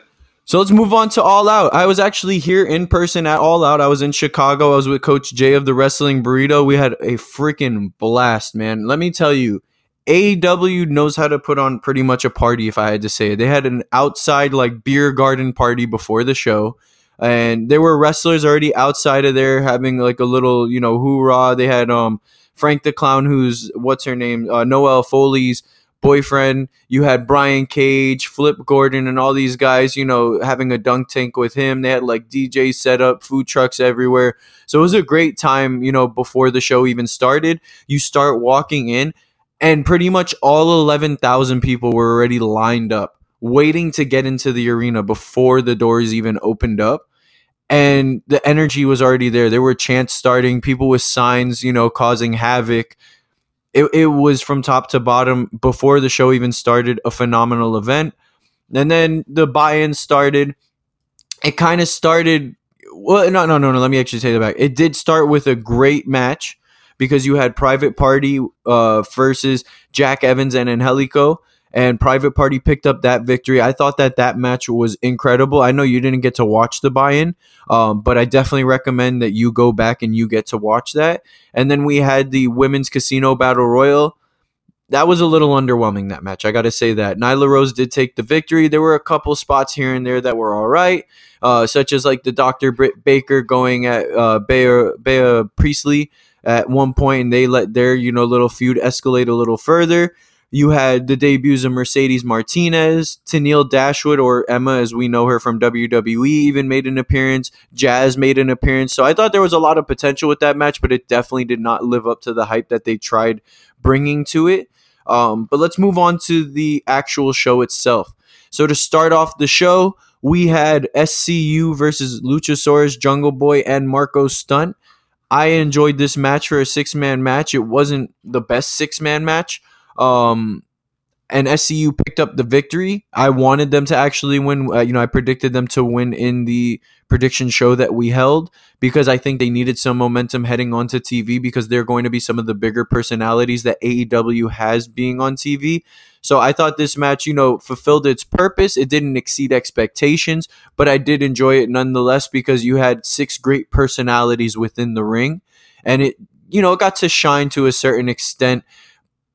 So let's move on to All Out. I was actually here in person at All Out. I was in Chicago. I was with Coach Jay of the Wrestling Burrito. We had a freaking blast, man. Let me tell you, AEW knows how to put on pretty much a party, if I had to say it. They had an outside, like, beer garden party before the show. And there were wrestlers already outside of there having, like, a little, you know, hoorah. They had um Frank the Clown, who's, what's her name? Uh, Foley's boyfriend. You had Brian Cage, Flip Gordon, and all these guys, you know, having a dunk tank with him. They had like DJ set up, food trucks everywhere. So it was a great time, you know, before the show even started. You start walking in, and pretty much all 11,000 people were already lined up, waiting to get into the arena before the doors even opened up. And the energy was already there. There were chants starting, people with signs, you know, causing havoc. It, it was from top to bottom before the show even started a phenomenal event. And then the buy-in started. It kind of started well no no no no let me actually take that back. It did start with a great match because you had private party uh, versus jack evans and angelico and Private Party picked up that victory. I thought that that match was incredible. I know you didn't get to watch the buy-in, um, but I definitely recommend that you go back and you get to watch that. And then we had the women's casino battle royal. That was a little underwhelming that match. I got to say that Nyla Rose did take the victory. There were a couple spots here and there that were all right, uh, such as like the Dr. Britt Baker going at uh, Bea, Bea Priestley at one point, and they let their you know little feud escalate a little further. You had the debuts of Mercedes Martinez, Tennille Dashwood, or Emma, as we know her from WWE, even made an appearance. Jazz made an appearance. So I thought there was a lot of potential with that match, but it definitely did not live up to the hype that they tried bringing to it. Um, but let's move on to the actual show itself. So to start off the show, we had SCU versus Luchasaurus, Jungle Boy, and Marko Stunt. I enjoyed this match for a six man match. It wasn't the best six man match. Um, and SCU picked up the victory. I wanted them to actually win. Uh, you know, I predicted them to win in the prediction show that we held because I think they needed some momentum heading onto TV because they're going to be some of the bigger personalities that AEW has being on TV. So I thought this match, you know, fulfilled its purpose. It didn't exceed expectations, but I did enjoy it nonetheless because you had six great personalities within the ring and it, you know, it got to shine to a certain extent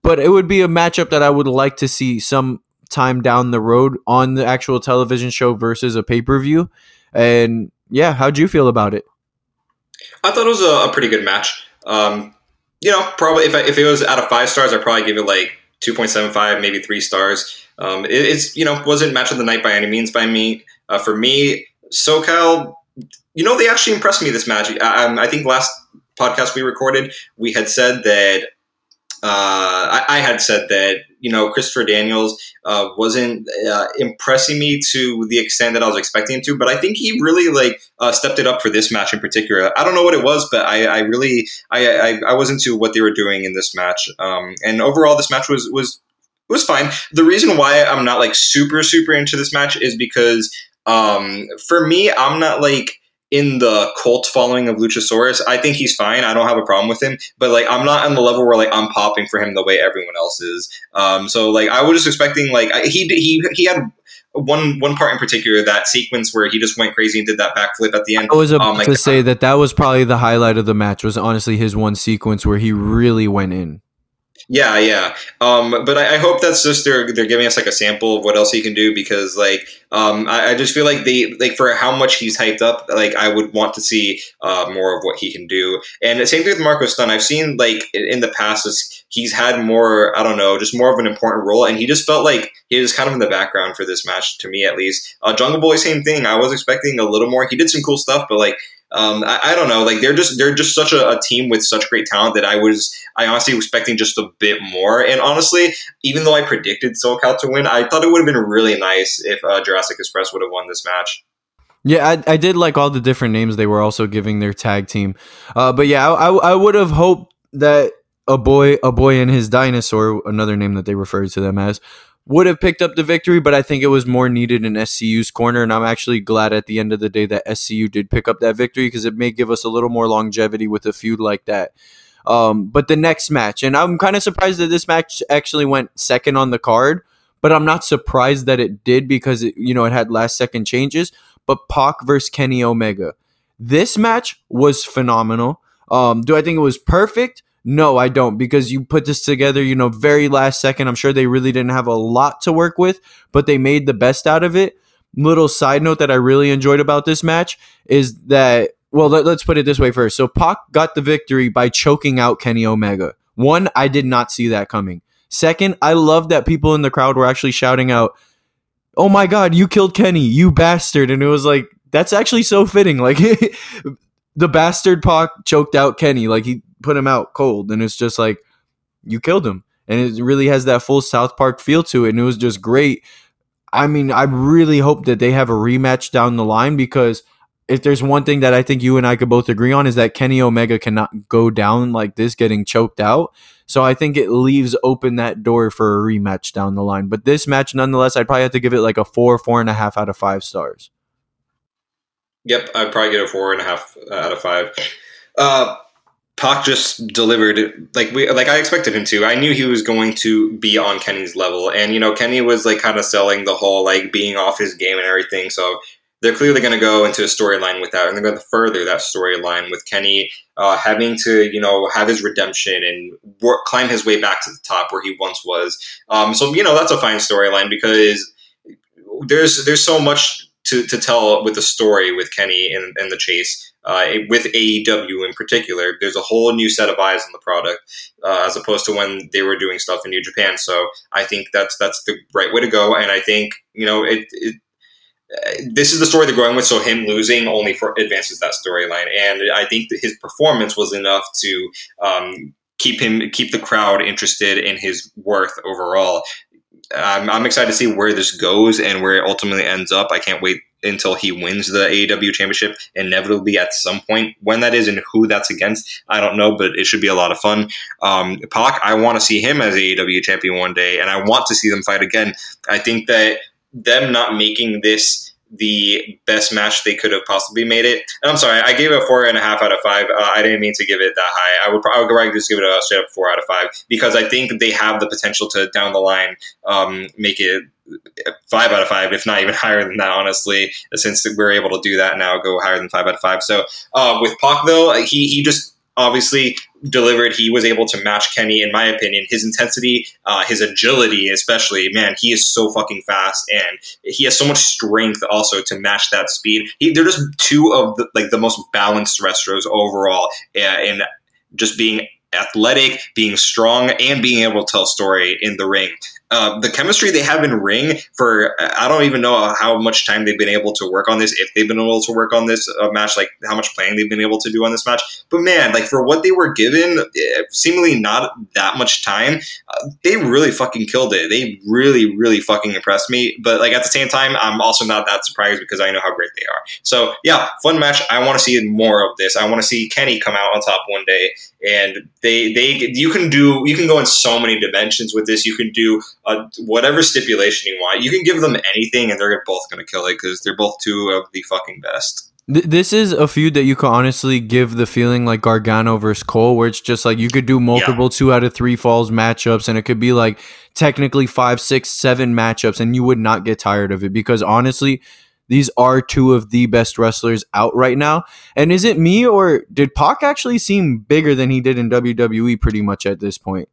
but it would be a matchup that I would like to see some time down the road on the actual television show versus a pay per view. And yeah, how'd you feel about it? I thought it was a, a pretty good match. Um, you know, probably if, I, if it was out of five stars, I'd probably give it like 2.75, maybe three stars. Um, it, it's, you know, wasn't match of the night by any means by me. Uh, for me, SoCal, you know, they actually impressed me this match. I, I think last podcast we recorded, we had said that uh, I, I, had said that you know Christopher Daniels uh, wasn't uh, impressing me to the extent that I was expecting him to, but I think he really like uh, stepped it up for this match in particular. I don't know what it was, but I, I really I, I, I was into what they were doing in this match, um, and overall this match was was was fine. The reason why I'm not like super super into this match is because um, for me I'm not like in the cult following of Luchasaurus. I think he's fine. I don't have a problem with him, but like I'm not on the level where like I'm popping for him the way everyone else is. Um, so like I was just expecting like he he he had one one part in particular that sequence where he just went crazy and did that backflip at the end. I was about um, like, to say that that was probably the highlight of the match. Was honestly his one sequence where he really went in. Yeah, yeah. Um, but I, I, hope that's just they're they're giving us like a sample of what else he can do because like um, I, I, just feel like they like for how much he's hyped up, like I would want to see uh, more of what he can do. And same thing with Marko Stunt. I've seen like in the past he's had more I don't know, just more of an important role, and he just felt like he was kind of in the background for this match to me at least. Uh, Jungle Boy, same thing. I was expecting a little more. He did some cool stuff, but like um, I, I, don't know. Like they're just they're just such a, a, team with such great talent that I was I honestly was expecting just a bit more. And honestly, even though I predicted SoCal to win, I thought it would have been really nice if uh, Jurassic Express would have won this match. Yeah, I, I did like all the different names they were also giving their tag team. Uh, but yeah, I, I would have hoped that a boy a boy and his dinosaur, another name that they referred to them as, would have picked up the victory, but I think it was more needed in SCU's corner. And I'm actually glad at the end of the day that SCU did pick up that victory because it may give us a little more longevity with a feud like that. Um, but the next match, and I'm kind of surprised that this match actually went second on the card, but I'm not surprised that it did because it, you know, it had last second changes. But Pac versus Kenny Omega. This match was phenomenal. Um, do I think it was perfect? No, I don't because you put this together, you know, very last second. I'm sure they really didn't have a lot to work with, but they made the best out of it. Little side note that I really enjoyed about this match is that, well, let, us put it this way first. So Pac got the victory by choking out Kenny Omega. One, I did not see that coming. Second, I love that people in the crowd were actually shouting out, "Oh my god, you killed Kenny, you bastard!" And it was like that's actually so fitting. Like the bastard Pac choked out Kenny, like he put him out cold, and it's just like you killed him, and it really has that full South Park feel to it, and it was just great. I mean, I really hope that they have a rematch down the line because if there's one thing that I think you and I could both agree on is that Kenny Omega cannot go down like this, getting choked out. So I think it leaves open that door for a rematch down the line. But this match, nonetheless, I'd probably have to give it like a four, four and a half out of five stars. Yep, I'd probably get a four and a half out of five. Uh, Pac just delivered like we like I expected him to. I knew he was going to be on Kenny's level, and you know Kenny was like kind of selling the whole like being off his game and everything. So they're clearly going to go into a storyline with that, and they're going to further that storyline with Kenny uh, having to you know have his redemption and work, climb his way back to the top where he once was. Um, so you know that's a fine storyline because there's there's so much to, to tell with the story with Kenny and, and the chase. Uh, with AEW in particular, there's a whole new set of eyes on the product uh, as opposed to when they were doing stuff in New Japan. So I think that's that's the right way to go, and I think you know it, it this is the story they're going with. So him losing only for advances that storyline, and I think his performance was enough to um, keep him keep the crowd interested in his worth overall. I'm, I'm excited to see where this goes and where it ultimately ends up. I can't wait until he wins the AEW championship inevitably at some point. When that is and who that's against, I don't know, but it should be a lot of fun. Um, Pac, I want to see him as AEW champion one day, and I want to see them fight again. I think that them not making this the best match they could have possibly made it. And I'm sorry, I gave it a four and a half out of five. Uh, I didn't mean to give it that high. I would probably just give it a straight up four out of five because I think they have the potential to down the line um, make it five out of five, if not even higher than that, honestly, since we're able to do that now, go higher than five out of five. So uh, with Pac, though, he, he just obviously delivered. He was able to match Kenny, in my opinion. His intensity, uh, his agility, especially, man, he is so fucking fast, and he has so much strength also to match that speed. He, they're just two of the, like the most balanced wrestlers overall, and just being athletic, being strong, and being able to tell a story in the ring. Uh, the chemistry they have in ring for I don't even know how much time they've been able to work on this. If they've been able to work on this uh, match, like how much playing they've been able to do on this match. But man, like for what they were given, eh, seemingly not that much time, uh, they really fucking killed it. They really, really fucking impressed me. But like at the same time, I'm also not that surprised because I know how great they are. So yeah, fun match. I want to see more of this. I want to see Kenny come out on top one day and they they you can do you can go in so many dimensions with this. You can do uh, whatever stipulation you want. You can give them anything, and they're both going to kill it because they're both two of the fucking best. This is a feud that you could honestly give the feeling like Gargano versus Cole, where it's just like you could do multiple yeah. two out of three falls matchups, and it could be like technically five, six, seven matchups, and you would not get tired of it because honestly, these are two of the best wrestlers out right now. And is it me or did Pac actually seem bigger than he did in WWE pretty much at this point?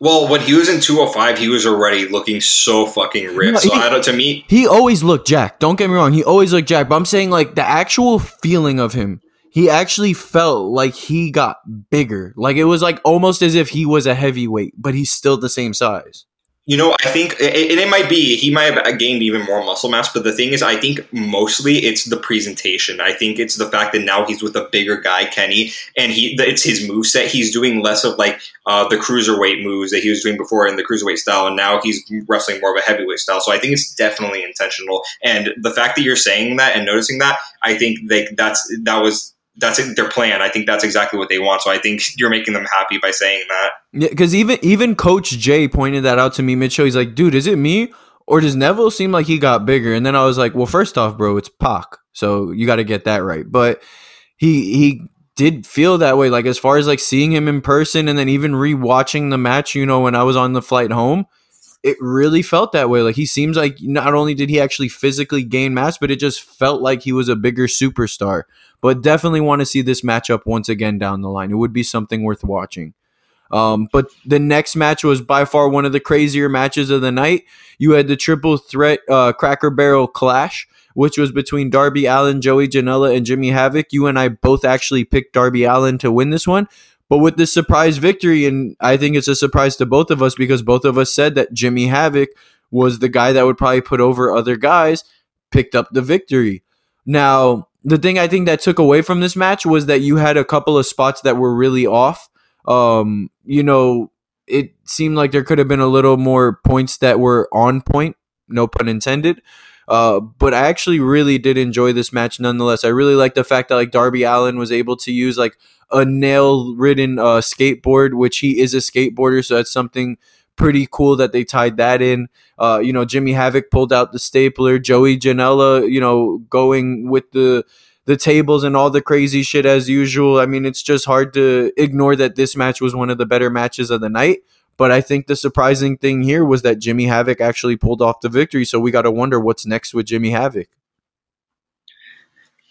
Well, when he was in 205, he was already looking so fucking ripped. so I don't, to me, he always looked jacked. Don't get me wrong, he always looked jacked. But I'm saying like the actual feeling of him, he actually felt like he got bigger. Like it was like almost as if he was a heavyweight, but he's still the same size. You know, I think, and it might be, he might have gained even more muscle mass, but the thing is, I think mostly it's the presentation. I think it's the fact that now he's with a bigger guy, Kenny, and he it's his move set. He's doing less of like uh, the cruiserweight moves that he was doing before in the cruiserweight style, and now he's wrestling more of a heavyweight style. So I think it's definitely intentional. And the fact that you're saying that and noticing that, I think like that's that was that's their plan. I think that's exactly what they want. So I think you're making them happy by saying that. Yeah, because even even Coach Jay pointed that out to me mid show. He's like, "Dude, is it me or does Neville seem like he got bigger?" And then I was like, "Well, first off, bro, it's Pac, so you got to get that right." But he he did feel that way. Like as far as like seeing him in person, and then even rewatching the match, you know, when I was on the flight home. It really felt that way. Like he seems like not only did he actually physically gain mass, but it just felt like he was a bigger superstar but definitely want to see this matchup once again down the line. It would be something worth watching. Um, but the next match was by far one of the crazier matches of the night. You had the triple threat uh, Cracker Barrel clash, which was between Darby Allin, Joey Janela, and Jimmy Havoc. You and I both actually picked Darby Allin to win this one. But with this surprise victory, and I think it's a surprise to both of us because both of us said that Jimmy Havoc was the guy that would probably put over other guys, picked up the victory. Now, the thing I think that took away from this match was that you had a couple of spots that were really off. Um, you know, it seemed like there could have been a little more points that were on point, no pun intended. Uh, but I actually really did enjoy this match nonetheless. I really like the fact that like Darby Allin was able to use like a nail ridden uh, skateboard, which he is a skateboarder, so that's something pretty cool that they tied that in. Uh, you know, Jimmy Havoc pulled out the stapler. Joey Janela, you know, going with the the tables and all the crazy shit as usual. I mean, it's just hard to ignore that this match was one of the better matches of the night. But I think the surprising thing here was that Jimmy Havoc actually pulled off the victory. So we got to wonder what's next with Jimmy Havoc.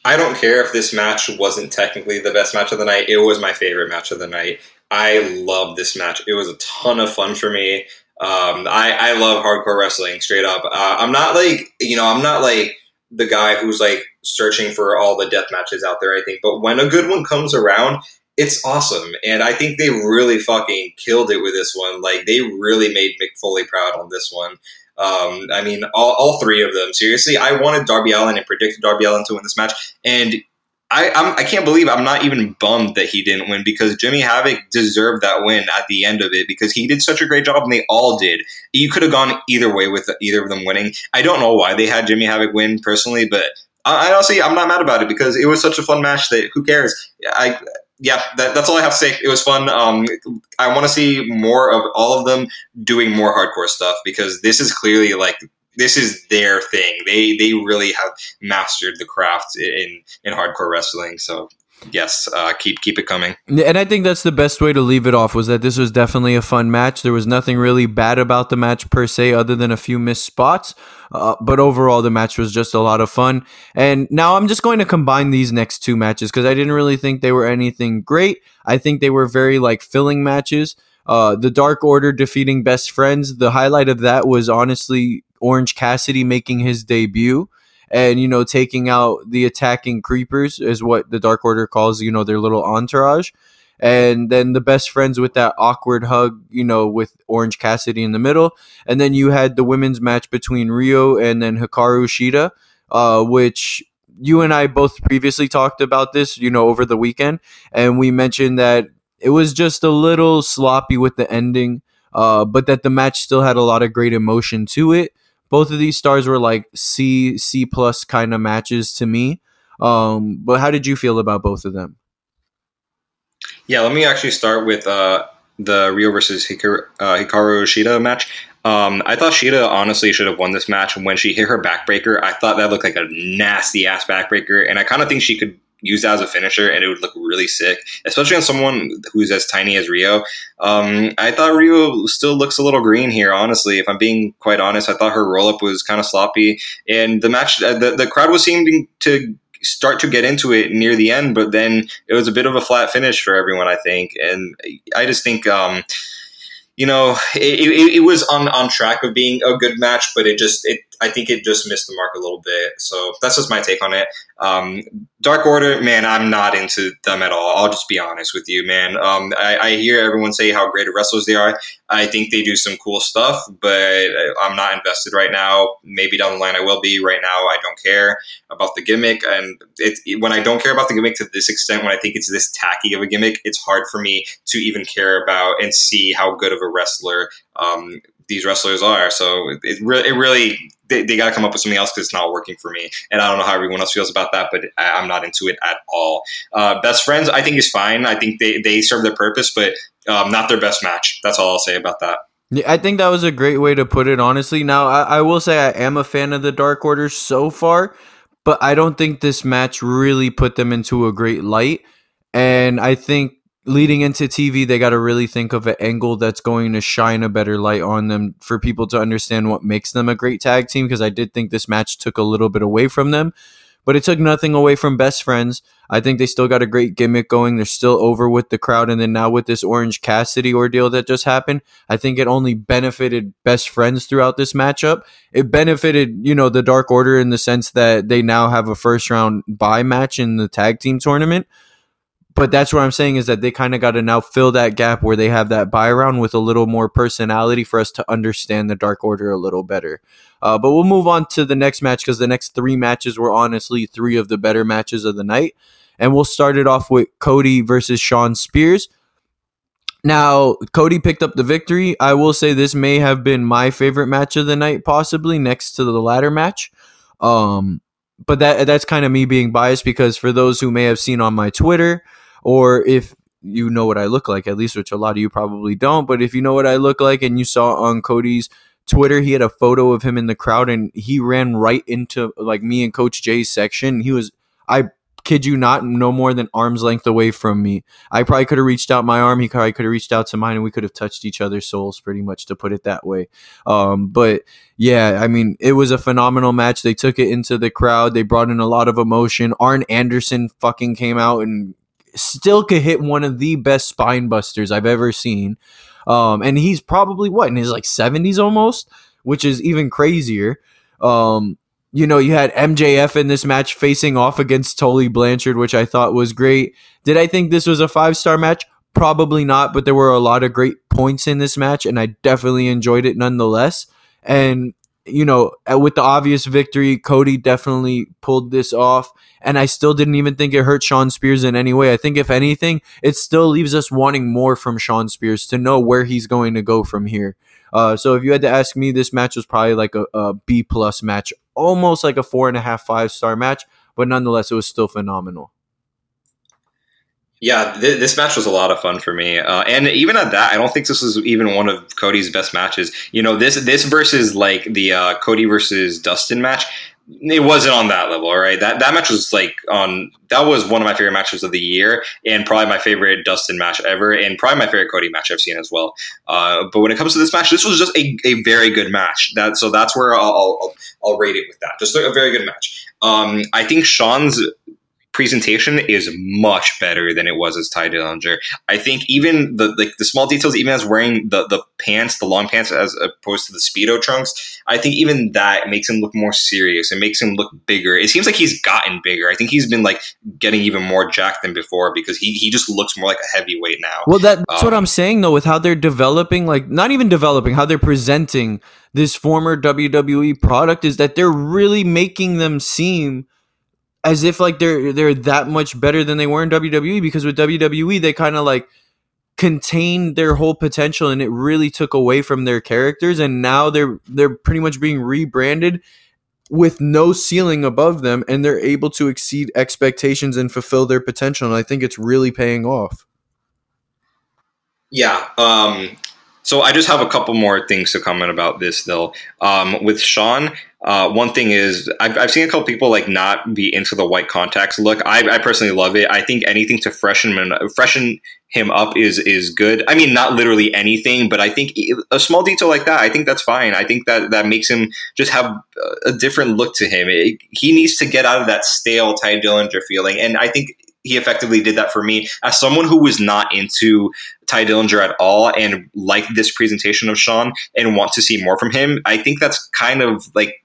I don't care if this match wasn't technically the best match of the night. It was my favorite match of the night. I love this match. It was a ton of fun for me. Um, I, I love hardcore wrestling straight up. Uh, I'm not like, you know, I'm not like the guy who's like searching for all the death matches out there. I think, but when a good one comes around, it's awesome, and I think they really fucking killed it with this one. Like they really made Mick Foley proud on this one. Um, I mean, all, all three of them. Seriously, I wanted Darby Allin and predicted Darby Allin to win this match, and I I'm, I can not believe I'm not even bummed that he didn't win because Jimmy Havoc deserved that win at the end of it because he did such a great job and they all did. You could have gone either way with either of them winning. I don't know why they had Jimmy Havoc win personally, but I, honestly I'm not mad about it because it was such a fun match that who cares? I yeah, that, that's all I have to say. It was fun. Um, I want to see more of all of them doing more hardcore stuff because this is clearly like this is their thing. They they really have mastered the craft in in hardcore wrestling. So yes, uh, keep keep it coming. And I think that's the best way to leave it off. Was that this was definitely a fun match. There was nothing really bad about the match per se, other than a few missed spots. Uh, but overall, the match was just a lot of fun. And now I'm just going to combine these next two matches because I didn't really think they were anything great. I think they were very like filling matches. Uh, the Dark Order defeating Best Friends. The highlight of that was honestly Orange Cassidy making his debut and you know taking out the attacking creepers is what the Dark Order calls you know their little entourage. And then the best friends with that awkward hug, you know, with Orange Cassidy in the middle. And then you had the women's match between Riho and then Hikaru Shida, uh, which you and I both previously talked about this, you know, over the weekend. And we mentioned that it was just a little sloppy with the ending, uh, but that the match still had a lot of great emotion to it both of these stars were like C C plus kind of matches to me. Um, but how did you feel about both of them? Yeah, let me actually start with uh, the Riho versus Hikaru, uh, Hikaru Shida match. Um, I thought Shida honestly should have won this match. When she hit her backbreaker, I thought that looked like a nasty ass backbreaker, and I kind of think she could use that as a finisher and it would look really sick, especially on someone who's as tiny as Riho. Um, I thought Riho still looks a little green here, honestly. If I'm being quite honest, I thought her roll up was kind of sloppy, and the match, uh, the, the crowd was seeming to start to get into it near the end, but then it was a bit of a flat finish for everyone, I think. And I just think, um, you know, it, it, it, was on, on track of being a good match, but it just, it, I think it just missed the mark a little bit. So that's just my take on it. Um, Dark Order, man, I'm not into them at all. I'll just be honest with you, man. Um, I, I, hear everyone say how great wrestlers they are. I think they do some cool stuff, but I'm not invested right now. Maybe down the line I will be. Right now, I don't care about the gimmick. And it, when I don't care about the gimmick to this extent, when I think it's this tacky of a gimmick, it's hard for me to even care about and see how good of a wrestler um, these wrestlers are. So it, re- it really they, they got to come up with something else because it's not working for me. And I don't know how everyone else feels about that, but I, am not into it at all. Uh, best friends, I think is fine. I think they they serve their purpose, but um, not their best match. That's all I'll say about that. Yeah, I think that was a great way to put it. Honestly, now I, I will say I am a fan of the Dark Order so far, but I don't think this match really put them into a great light. And I think leading into TV, they got to really think of an angle that's going to shine a better light on them for people to understand what makes them a great tag team. Because I did think this match took a little bit away from them, but it took nothing away from Best Friends. I think they still got a great gimmick going. They're still over with the crowd. And then now with this Orange Cassidy ordeal that just happened, I think it only benefited Best Friends throughout this matchup. It benefited, you know, the Dark Order in the sense that they now have a first round bye match in the tag team tournament but that's what I'm saying is that they kind of got to now fill that gap where they have that buy around with a little more personality for us to understand the Dark Order a little better. Uh, but we'll move on to the next match because the next three matches were honestly three of the better matches of the night. And we'll start it off with Cody versus Shawn Spears. Now, Cody picked up the victory. I will say this may have been my favorite match of the night, possibly next to the ladder match. Um, but that that's kind of me being biased because for those who may have seen on my Twitter, or if you know what I look like, at least, which a lot of you probably don't. But if you know what I look like and you saw on Cody's Twitter, he had a photo of him in the crowd and he ran right into like me and Coach Jay's section. He was, I kid you not, no more than arm's length away from me. I probably could have reached out my arm. He probably could have reached out to mine and we could have touched each other's souls pretty much to put it that way. Um, but yeah, I mean, it was a phenomenal match. They took it into the crowd. They brought in a lot of emotion. Arn Anderson fucking came out and still could hit one of the best spine busters I've ever seen. Um, and he's probably what in his like 70s almost, which is even crazier. Um, you know, you had MJF in this match facing off against Tully Blanchard, which I thought was great. Did I think this was a five star match? Probably not, but there were a lot of great points in this match, and I definitely enjoyed it nonetheless. And you know, uh, with the obvious victory, Cody definitely pulled this off. And I still didn't even think it hurt Shawn Spears in any way. I think, if anything, it still leaves us wanting more from Shawn Spears to know where he's going to go from here. Uh, so if you had to ask me, this match was probably like a, a B plus match, almost like a four and a half, five star match, but nonetheless, it was still phenomenal. Yeah, th- this match was a lot of fun for me, uh, and even at that, I don't think this was even one of Cody's best matches. You know, this this versus like the uh, Cody versus Dustin match, it wasn't on that level, right? That that match was like on that was one of my favorite matches of the year, and probably my favorite Dustin match ever, and probably my favorite Cody match I've seen as well. Uh, but when it comes to this match, this was just a, a very good match. That so that's where I'll, I'll, I'll rate it with that. Just a very good match. Um, I think Shawn's presentation is much better than it was as Tye Dillinger. I think even the like the small details, even as wearing the the pants, the long pants, as opposed to the speedo trunks, I think even that makes him look more serious. It makes him look bigger. It seems like he's gotten bigger. I think he's been like getting even more jacked than before because he he just looks more like a heavyweight now. Well, that's um, what I'm saying though, with how they're developing, like not even developing, how they're presenting this former WWE product is that they're really making them seem as if like they're they're that much better than they were in WWE because with WWE they kind of like contained their whole potential and it really took away from their characters and now they're they're pretty much being rebranded with no ceiling above them and they're able to exceed expectations and fulfill their potential and I think it's really paying off. Yeah, um so I just have a couple more things to comment about this though. Um, with Shawn, uh, one thing is I've, I've seen a couple people like not be into the white contacts look. I, I personally love it. I think anything to freshen him, freshen him up is is good. I mean, not literally anything, but I think a small detail like that, I think that's fine. I think that that makes him just have a different look to him. It, he needs to get out of that stale Tye Dillinger feeling, and I think he effectively did that for me as someone who was not into Tye Dillinger at all and like this presentation of Shawn and want to see more from him. I think that's kind of like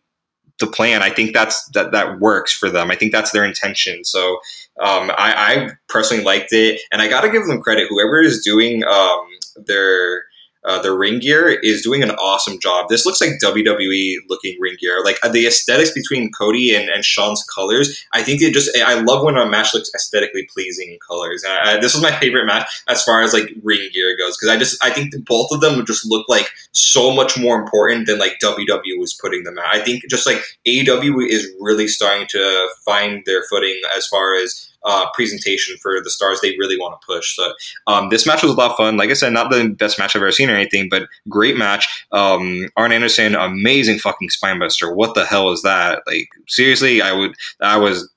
the plan. I think that's that that works for them. I think that's their intention. So um, I, I, personally liked it, and I got to give them credit. Whoever is doing um, their uh, the ring gear is doing an awesome job. This looks like WWE looking ring gear. Like uh, the aesthetics between Cody and, and Shawn's colors, I think it just, I love when a match looks aesthetically pleasing in colors. I, this was my favorite match as far as like ring gear goes because I just, I think both of them would just look like so much more important than like WWE was putting them at. I think just like AEW is really starting to find their footing as far as uh, presentation for the stars they really want to push. So um, this match was a lot of fun. Like I said, not the best match I've ever seen or anything, but great match. Um, Arn Anderson, amazing fucking spinebuster. What the hell is that? Like seriously, I would. I was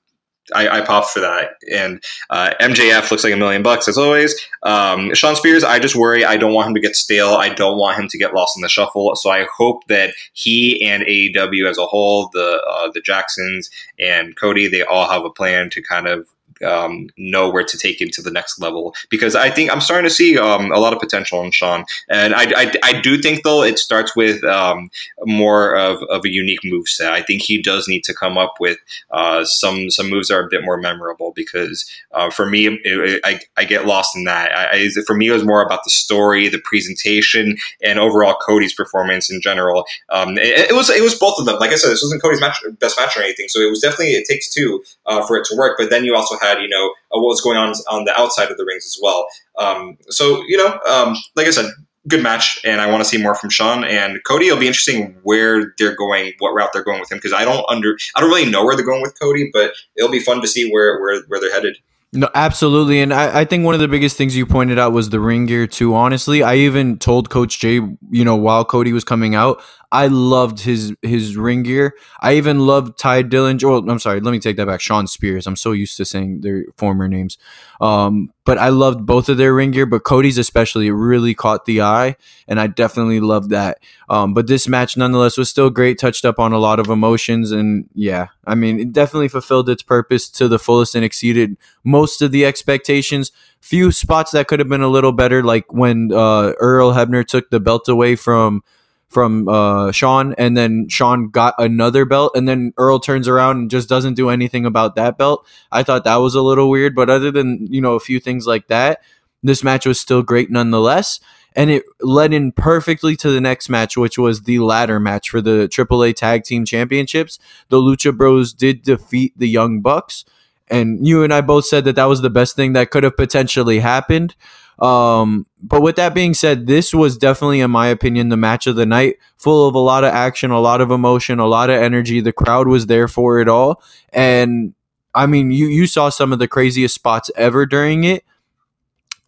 I, I, popped for that. And uh, MJF looks like a million bucks as always. Um, Shawn Spears, I just worry. I don't want him to get stale. I don't want him to get lost in the shuffle. So I hope that he and AEW as a whole, the uh, the Jacksons and Cody, they all have a plan to kind of um, know where to take him to the next level because I think I'm starting to see um, a lot of potential in Shawn, and I, I, I do think though it starts with um, more of, of a unique move set. I think he does need to come up with uh, some some moves that are a bit more memorable because uh, for me it, it, I, I get lost in that. I, for me it was more about the story, the presentation, and overall Cody's performance in general. Um, it, it, was it was both of them. Like I said, this wasn't Cody's match, best match or anything, so it was definitely it takes two uh, for it to work. But then you also had had, you know, uh, what was going on on the outside of the rings as well. Um, so, you know, um, like I said, good match, and I want to see more from Shawn and Cody. It'll be interesting where they're going, what route they're going with him, because I don't under, I don't really know where they're going with Cody, but it'll be fun to see where where, where they're headed. No, absolutely. And I, I think one of the biggest things you pointed out was the ring gear too. Honestly, I even told Coach Jay, you know, while Cody was coming out, I loved his his ring gear. I even loved Tye Dillinger. Well, I'm sorry, let me take that back. Shawn Spears. I'm so used to saying their former names. Um, but I loved both of their ring gear, but Cody's especially really caught the eye, and I definitely loved that. Um, but this match, nonetheless, was still great. Touched up on a lot of emotions, and yeah, I mean, it definitely fulfilled its purpose to the fullest and exceeded most of the expectations. Few spots that could have been a little better, like when uh, Earl Hebner took the belt away from from uh, Shawn, and then Shawn got another belt, and then Earl turns around and just doesn't do anything about that belt. I thought that was a little weird, but other than you know a few things like that, this match was still great nonetheless. And it led in perfectly to the next match, which was the ladder match for the AAA Tag Team Championships. The Lucha Bros did defeat the Young Bucks, and you and I both said that that was the best thing that could have potentially happened. Um, but with that being said, this was definitely, in my opinion, the match of the night, full of a lot of action, a lot of emotion, a lot of energy. The crowd was there for it all, and I mean, you you saw some of the craziest spots ever during it.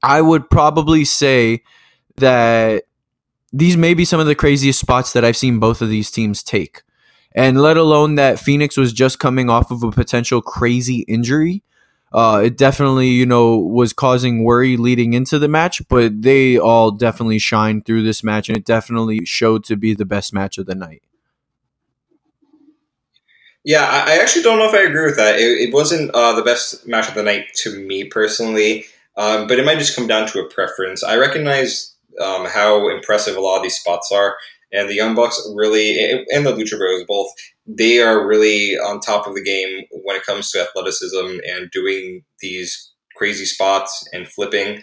I would probably say that these may be some of the craziest spots that I've seen both of these teams take. And let alone that Fenix was just coming off of a potential crazy injury uh, it definitely, you know, was causing worry leading into the match, but they all definitely shined through this match, and it definitely showed to be the best match of the night. Yeah, I actually don't know if I agree with that. It, it wasn't uh, the best match of the night to me personally, um, but it might just come down to a preference. I recognize um, how impressive a lot of these spots are, and the Young Bucks really, and the Lucha Bros both, they are really on top of the game when it comes to athleticism and doing these crazy spots and flipping.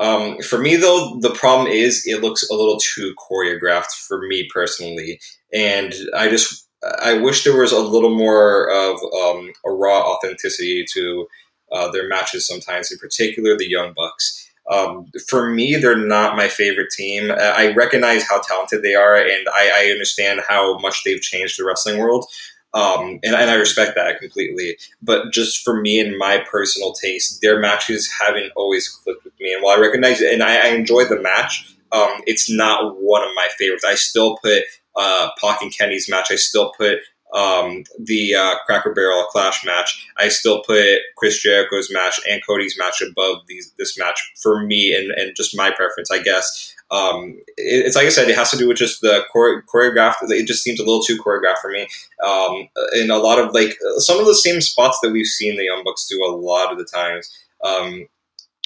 Um, for me, though, the problem is it looks a little too choreographed for me personally, and I just I wish there was a little more of um, a raw authenticity to uh, their matches sometimes, in particular the Young Bucks. Um, for me, they're not my favorite team. Uh, I recognize how talented they are, and I, I understand how much they've changed the wrestling world. Um, and, and, I respect that completely. But just for me and my personal taste, their matches haven't always clicked with me. And while I recognize it, and I, I enjoy the match, um, it's not one of my favorites. I still put uh, Pac and Kenny's match. I still put um, the uh, Cracker Barrel Clash match. I still put Chris Jericho's match and Cody's match above these, this match for me and, and just my preference, I guess. Um, it, it's like I said, it has to do with just the chore- choreographed. It just seems a little too choreographed for me. Um, and a lot of like some of the same spots that we've seen the Young Bucks do a lot of the times. Um,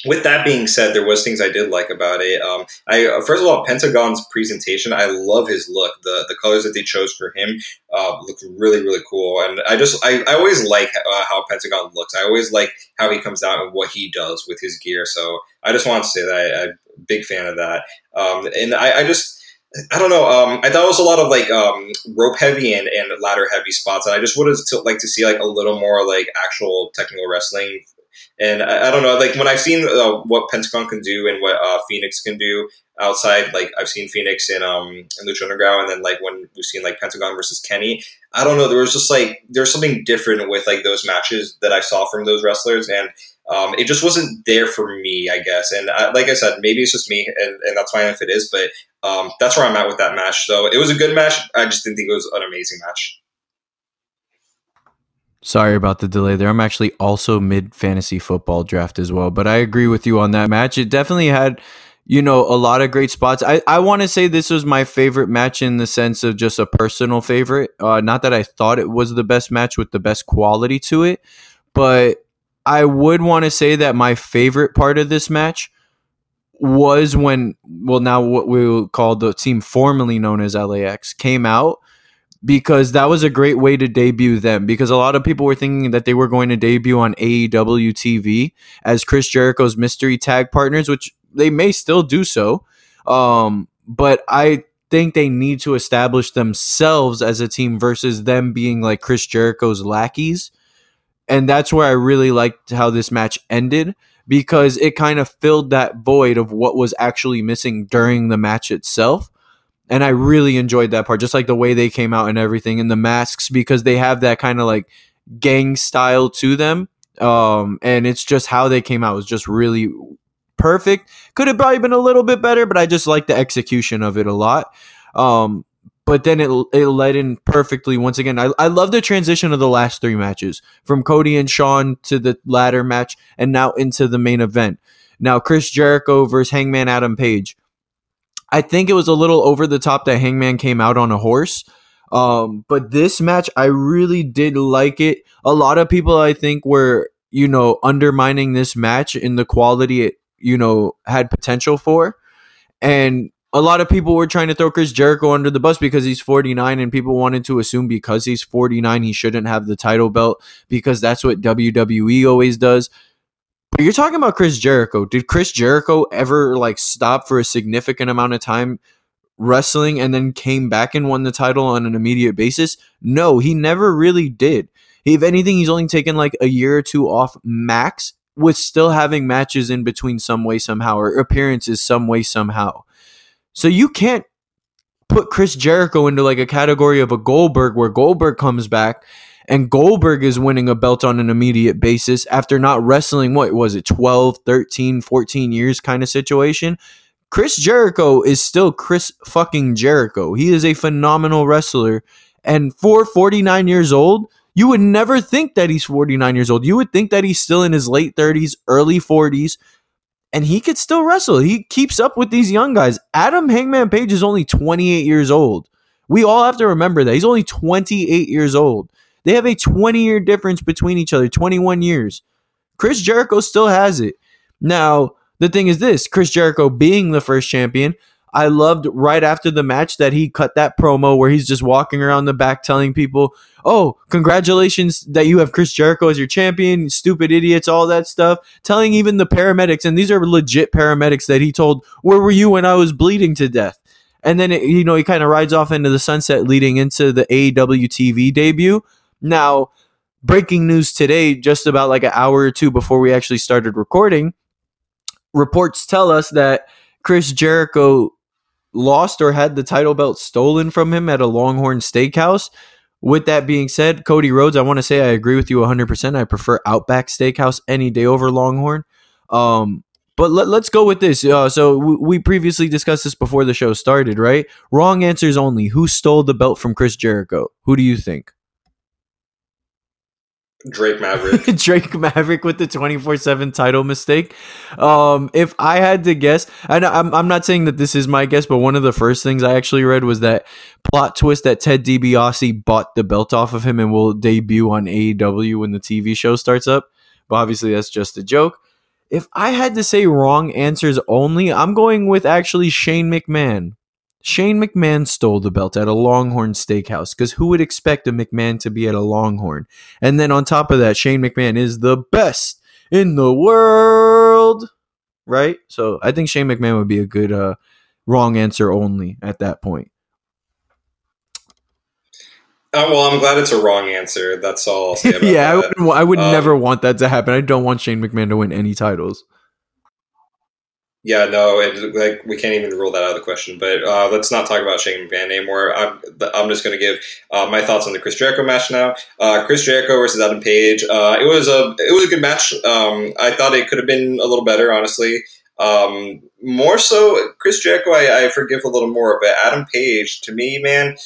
with that being said, there was things I did like about it. Um, I uh, first of all, Pentagon's presentation. I love his look. the The colors that they chose for him uh, look really, really cool. And I just, I, I always like uh, how Pentagon looks. I always like how he comes out and what he does with his gear. So I just want to say that I, am a big fan of that. Um, and I, I just. I don't know. Um, I thought it was a lot of like um, rope heavy and, and ladder heavy spots, and I just would have like to see like a little more like actual technical wrestling and I, I, don't know, like when I've seen uh, what Pentagon can do and what uh, Fenix can do outside, like I've seen Fenix in um in Lucha Underground, and then like when we've seen like Pentagon versus Kenny, I don't know, there was just like there's something different with like those matches that I saw from those wrestlers, and um, it just wasn't there for me, I guess. And I, like I said, maybe it's just me, and, and that's fine if it is, but um, that's where I'm at with that match. So it was a good match. I just didn't think it was an amazing match. Sorry about the delay there. I'm actually also mid fantasy football draft as well, but I agree with you on that match. It definitely had, you know, a lot of great spots. I, I want to say this was my favorite match in the sense of just a personal favorite. Uh, not that I thought it was the best match with the best quality to it, but I would want to say that my favorite part of this match was when, well, now what we will call the team formerly known as LAX came out because that was a great way to debut them because a lot of people were thinking that they were going to debut on AEW TV as Chris Jericho's mystery tag partners, which they may still do so. Um, but I think they need to establish themselves as a team versus them being like Chris Jericho's lackeys. And that's where I really liked how this match ended because it kind of filled that void of what was actually missing during the match itself and I really enjoyed that part, just like the way they came out and everything, and the masks because they have that kind of like gang style to them. Um, and it's just how they came out was just really perfect. Could have probably been a little bit better, but I just like the execution of it a lot. Um, but then it it led in perfectly once again. I, I love the transition of the last three matches from Cody and Shawn to the ladder match and now into the main event. Now Chris Jericho versus Hangman Adam Page. I think it was a little over the top that Hangman came out on a horse. Um, but this match, I really did like it. A lot of people, I think, were you know undermining this match in the quality it you know had potential for, and a lot of people were trying to throw Chris Jericho under the bus because he's 49 and people wanted to assume because he's 49 he shouldn't have the title belt because that's what WWE always does. But you're talking about Chris Jericho. Did Chris Jericho ever like stop for a significant amount of time wrestling and then came back and won the title on an immediate basis? No, he never really did. If anything, he's only taken like a year or two off max with still having matches in between some way somehow or appearances some way somehow. So you can't put Chris Jericho into like a category of a Goldberg where Goldberg comes back and Goldberg is winning a belt on an immediate basis after not wrestling what was it 12, 13, 14 years kind of situation. Chris Jericho is still Chris fucking Jericho. He is a phenomenal wrestler and for 49 years old, you would never think that he's 49 years old. You would think that he's still in his late 30s, early 40s and he could still wrestle. He keeps up with these young guys. Adam Hangman Page is only 28 years old. We all have to remember that. He's only 28 years old. They have a 20 year difference between each other, 21 years. Chris Jericho still has it. Now, the thing is this Chris Jericho being the first champion, I loved right after the match that he cut that promo where he's just walking around the back telling people, "Oh, congratulations that you have Chris Jericho as your champion, stupid idiots, all that stuff." Telling even the paramedics, and these are legit paramedics that he told, "Where were you when I was bleeding to death?" And then it, you know he kind of rides off into the sunset, leading into the AEW TV debut. Now, breaking news today, just about like an hour or two before we actually started recording, reports tell us that Chris Jericho lost or had the title belt stolen from him at a Longhorn Steakhouse. With that being said, Cody Rhodes, I want to say I agree with you 100%. I prefer Outback Steakhouse any day over Longhorn. Um, but let, us go with this. Uh, so we, we previously discussed this before the show started, right? Wrong answers only. Who stole the belt from Chris Jericho? Who do you think? Drake Maverick. Drake Maverick with the 24/7 title mistake. Um if I had to guess, and I'm I'm not saying that this is my guess, but one of the first things I actually read was that plot twist that Ted DiBiase bought the belt off of him and will debut on AEW when the TV show starts up. But obviously that's just a joke. If I had to say wrong answers only, I'm going with actually Shane McMahon. Shane McMahon stole the belt at a Longhorn Steakhouse because who would expect a McMahon to be at a Longhorn? And then on top of that, Shane McMahon is the best in the world, right? So I think Shane McMahon would be a good uh, wrong answer only at that point. Uh, well, I'm glad it's a wrong answer. That's all I'll say about yeah, that. I would, I would um, never want that to happen. I don't want Shane McMahon to win any titles. Yeah, no, it, like we can't even rule that out of the question. But uh, let's not talk about Shane McMahon anymore. I'm, I'm just going to give uh, my thoughts on the Chris Jericho match now. Uh, Chris Jericho versus Adam Page. Uh, it was a it was a good match. Um, I thought it could have been a little better, honestly. Um, more so, Chris Jericho, I, I forgive a little more, but Adam Page, to me, man,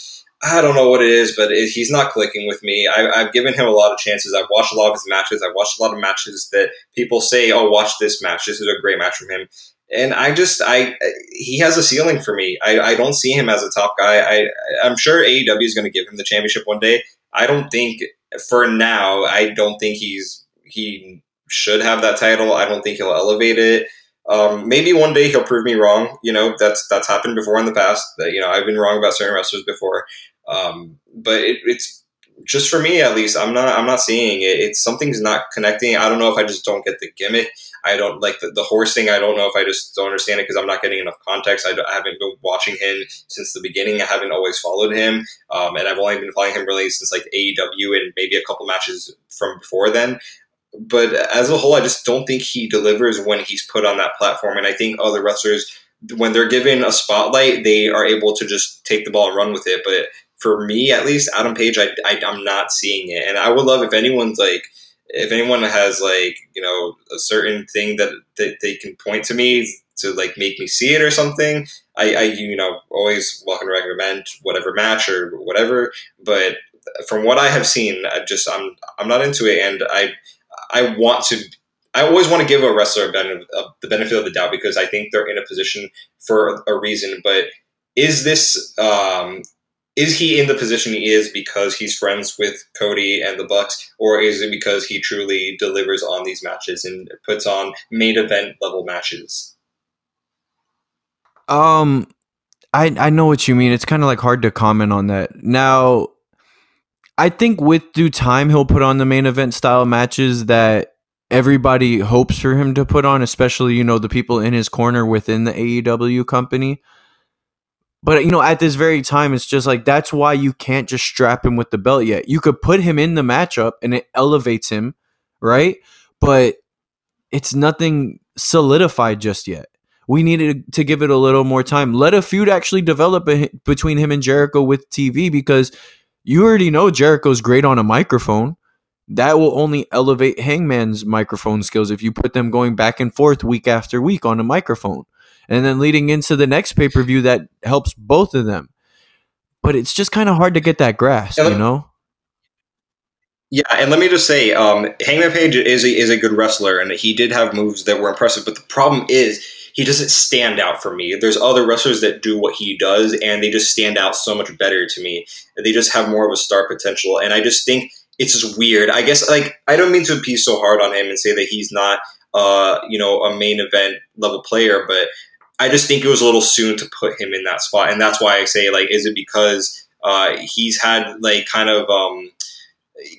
I don't know what it is, but it, he's not clicking with me. I, have given him a lot of chances. I've watched a lot of his matches. I've watched a lot of matches that people say, "Oh, watch this match. This is a great match from him." And I just I he has a ceiling for me. I, I don't see him as a top guy. I I'm sure AEW is going to give him the championship one day. I don't think for now. I don't think he's he should have that title. I don't think he'll elevate it. Um, maybe one day he'll prove me wrong. You know that's that's happened before in the past. That you know I've been wrong about certain wrestlers before. Um, but it, it's just for me at least. I'm not I'm not seeing it. It's something's not connecting. I don't know if I just don't get the gimmick. I don't like the, the horse thing. I don't know if I just don't understand it because I'm not getting enough context. I, I, haven't been watching him since the beginning. I haven't always followed him, um, and I've only been following him really since like AEW and maybe a couple matches from before then. But as a whole, I just don't think he delivers when he's put on that platform. And I think other wrestlers, when they're given a spotlight, they are able to just take the ball and run with it. But for me, at least, Adam Page, I, I I'm not seeing it. And I would love if anyone's like if anyone has like you know a certain thing that, that they can point to me to like make me see it or something i, I you know always welcome to recommend whatever match or whatever but from what i have seen i just i'm i'm not into it and i i want to I always want to give a wrestler a a, the benefit of the doubt because I think they're in a position for a reason. But is this um, is he in the position he is because he's friends with Cody and the Bucks, or is it because he truly delivers on these matches and puts on main event level matches? Um, I I know what you mean. It's kind of like hard to comment on that. Now, I think with due time he'll put on the main event style matches that everybody hopes for him to put on, especially you know the people in his corner within the AEW company. But you know, at this very time, it's just like that's why you can't just strap him with the belt yet. You could put him in the matchup and it elevates him, right? But it's nothing solidified just yet. We needed to give it a little more time. Let a feud actually develop between him and Jericho with TV because you already know Jericho's great on a microphone. That will only elevate Hangman's microphone skills if you put them going back and forth week after week on a microphone. And then leading into the next pay per view, that helps both of them. But it's just kind of hard to get that grasp, you know? Yeah, and let me just say, um, Hangman Page is a, is a good wrestler, and he did have moves that were impressive. But the problem is, he doesn't stand out for me. There's other wrestlers that do what he does, and they just stand out so much better to me. They just have more of a star potential, and I just think it's just weird. I guess like I don't mean to be so hard on him and say that he's not, uh, you know, a main event level player, but I just think it was a little soon to put him in that spot, and that's why I say like, is it because uh, he's had like kind of um,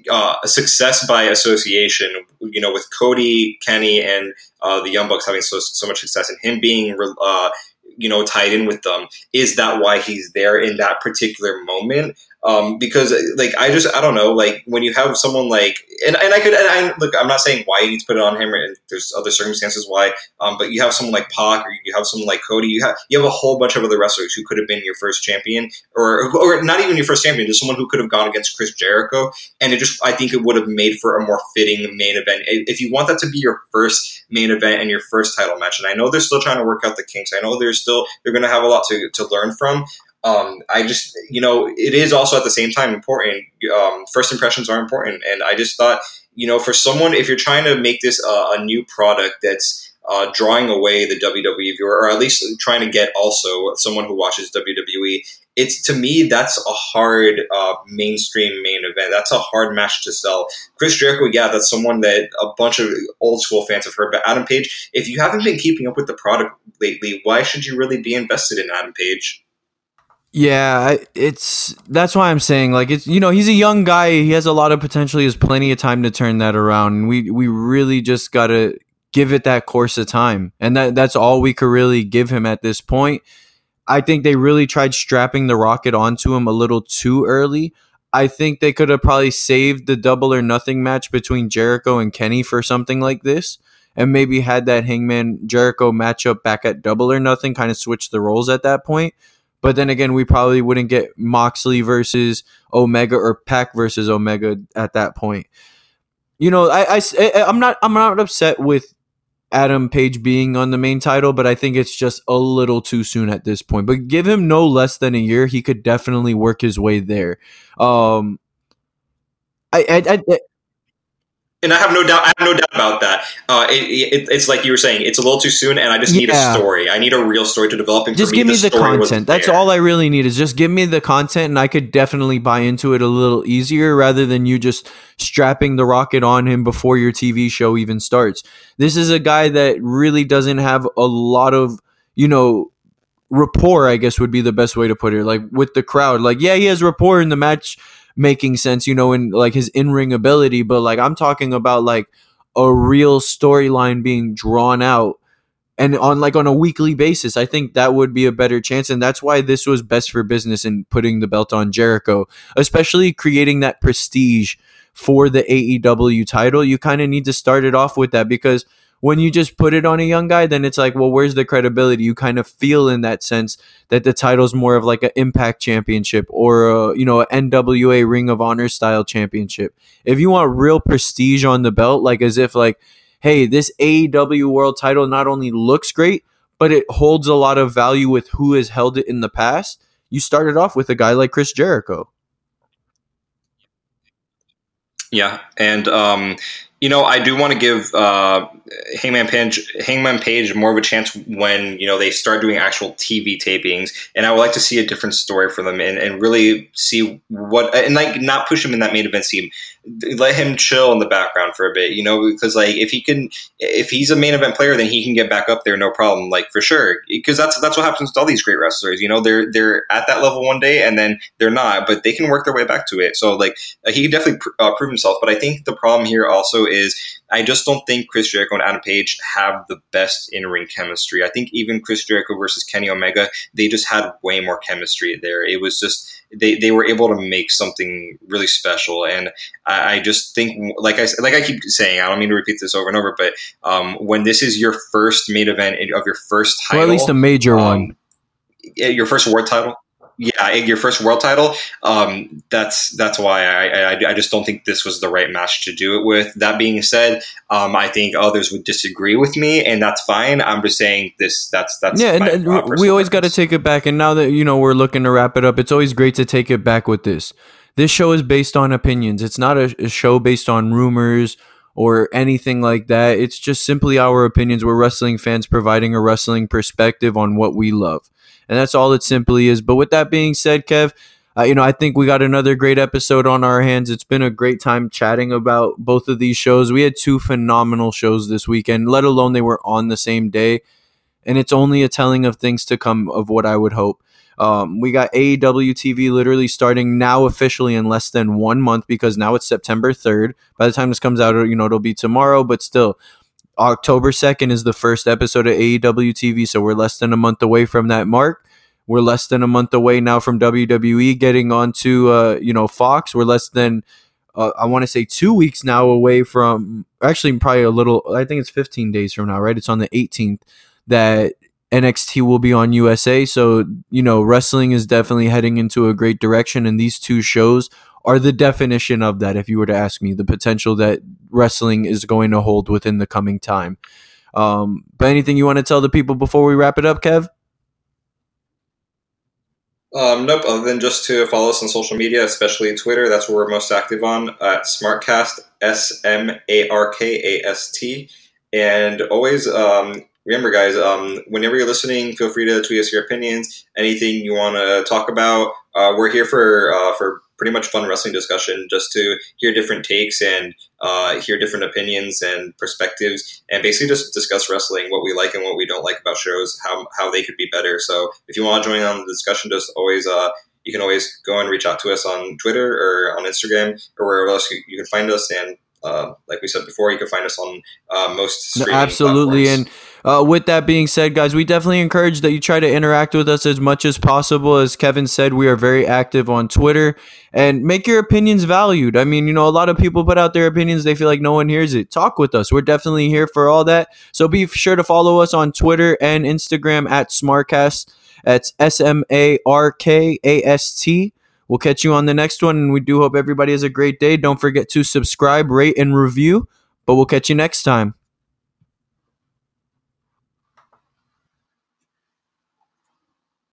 uh, a success by association, you know, with Cody, Kenny, and uh, the Young Bucks having so, so much success, and him being, uh, you know, tied in with them. Is that why he's there in that particular moment? Um, because like I just I don't know like when you have someone like and, and I could and I look I'm not saying why you need to put it on him and there's other circumstances why um, but you have someone like Pac or you have someone like Cody you have you have a whole bunch of other wrestlers who could have been your first champion or or not even your first champion just someone who could have gone against Chris Jericho and it just I think it would have made for a more fitting main event. If you want that to be your first main event and your first title match and I know they're still trying to work out the kinks I know they're still they're going to have a lot to, to learn from um, I just, you know, it is also at the same time important. Um, first impressions are important. And I just thought, you know, for someone, if you're trying to make this uh, a new product that's uh, drawing away the WWE viewer, or at least trying to get also someone who watches WWE, it's to me, that's a hard uh, mainstream main event. That's a hard match to sell. Chris Jericho, yeah, that's someone that a bunch of old school fans have heard. But Adam Page, if you haven't been keeping up with the product lately, why should you really be invested in Adam Page? Yeah, it's that's why I'm saying like it's you know he's a young guy. He has a lot of potential. He has plenty of time to turn that around. we we really just gotta give it that course of time, and that that's all we could really give him at this point. I think they really tried strapping the rocket onto him a little too early. I think they could have probably saved the double or nothing match between Jericho and Kenny for something like this, and maybe had that Hangman Jericho matchup back at double or nothing, kind of switch the roles at that point but then again, we probably wouldn't get Moxley versus Omega or Pac versus Omega at that point. You know, I, I, I'm not I'm not upset with Adam Page being on the main title, but I think it's just a little too soon at this point. But give him no less than a year, he could definitely work his way there. Um, I, I, I and I have no doubt. I have no doubt about that. Uh, it, it, it's like you were saying. It's a little too soon, and I just need yeah. a story. I need a real story to develop. And just me, give me the, the content. That's all I really need. Is just give me the content, and I could definitely buy into it a little easier rather than you just strapping the rocket on him before your TV show even starts. This is a guy that really doesn't have a lot of you know rapport. I guess would be the best way to put it. Like with the crowd. Like yeah, he has rapport in the match making sense, you know, in like his in ring ability, but like I'm talking about like a real storyline being drawn out and on like on a weekly basis. I think that would be a better chance and that's why this was best for business in putting the belt on jericho especially creating that prestige for the aew title. You kind of need to start it off with that because when you just put it on a young guy, then it's like, well, where's the credibility? You kind of feel in that sense that the title's more of like an Impact Championship or a, you know an NWA Ring of Honor style championship. If you want real prestige on the belt, like as if like, hey, this AEW World Title not only looks great, but it holds a lot of value with who has held it in the past. You started off with a guy like Chris Jericho. Yeah, and um, you know, I do want to give uh, Hangman Page Hangman Page more of a chance when you know they start doing actual TV tapings, and I would like to see a different story for them and, and really see what and like not push them in that main event scene. Let him chill in the background for a bit, you know, because like if he can, if he's a main event player, then he can get back up there, no problem, like for sure. Because that's that's what happens to all these great wrestlers, you know, they're they're at that level one day and then they're not, but they can work their way back to it. So like he can definitely pr- uh, prove himself. But I think the problem here also is I just don't think Chris Jericho and Adam Page have the best in ring chemistry. I think even Chris Jericho versus Kenny Omega, they just had way more chemistry there. It was just they, they were able to make something really special, and I, I just think like I like I keep saying, I don't mean to repeat this over and over, but um, when this is your first main event of your first title, or at least a major um, one, your first award title yeah, your first world title. Um, that's that's why I, I, I just don't think this was the right match to do it with. That being said, um, I think others would disagree with me, and that's fine. I'm just saying this. That's that's yeah. My, and, uh, we always got to take it back. And now that you know we're looking to wrap it up, it's always great to take it back with this. This show is based on opinions. It's not a, a show based on rumors or anything like that. It's just simply our opinions. We're wrestling fans providing a wrestling perspective on what we love and that's all it simply is. But with that being said, Kev, uh, you know, I think we got another great episode on our hands. It's been a great time chatting about both of these shows. We had two phenomenal shows this weekend, let alone they were on the same day. And it's only a telling of things to come of what I would hope. Um, we got AEW TV literally starting now officially in less than one month because now it's September 3rd. By the time this comes out, you know, it'll be tomorrow, but still, October 2nd is the first episode of AEW TV, so we're less than a month away from that mark. We're less than a month away now from WWE getting onto uh, you know Fox. We're less than uh, I want to say two weeks now away from actually probably a little. I think it's 15 days from now, right? It's on the 18th that NXT will be on USA. So you know wrestling is definitely heading into a great direction, and these two shows are the definition of that. If you were to ask me, the potential that wrestling is going to hold within the coming time. Um, but anything you want to tell the people before we wrap it up, Kev? Um, nope, other than just to follow us on social media, especially Twitter. That's where we're most active on at Smarkast, S M A R K A S T. And always um, remember, guys, um, whenever you're listening, feel free to tweet us your opinions, anything you want to talk about. Uh, we're here for uh, for pretty much fun wrestling discussion just to hear different takes and uh, hear different opinions and perspectives and basically just discuss wrestling, what we like and what we don't like about shows, how, how they could be better. So if you want to join on the discussion, just always, uh, you can always go and reach out to us on Twitter or on Instagram or wherever else you, you can find us. And uh, like we said before, you can find us on uh, most no, absolutely platforms. and uh, with that being said, guys, we definitely encourage that you try to interact with us as much as possible. As Kevin said, we are very active on Twitter and make your opinions valued. I mean, you know, a lot of people put out their opinions, they feel like no one hears it. Talk with us. We're definitely here for all that. So be sure to follow us on Twitter and Instagram at Smarkast. That's S M A R K A S T. We'll catch you on the next one, and we do hope everybody has a great day. Don't forget to subscribe, rate, and review. But we'll catch you next time.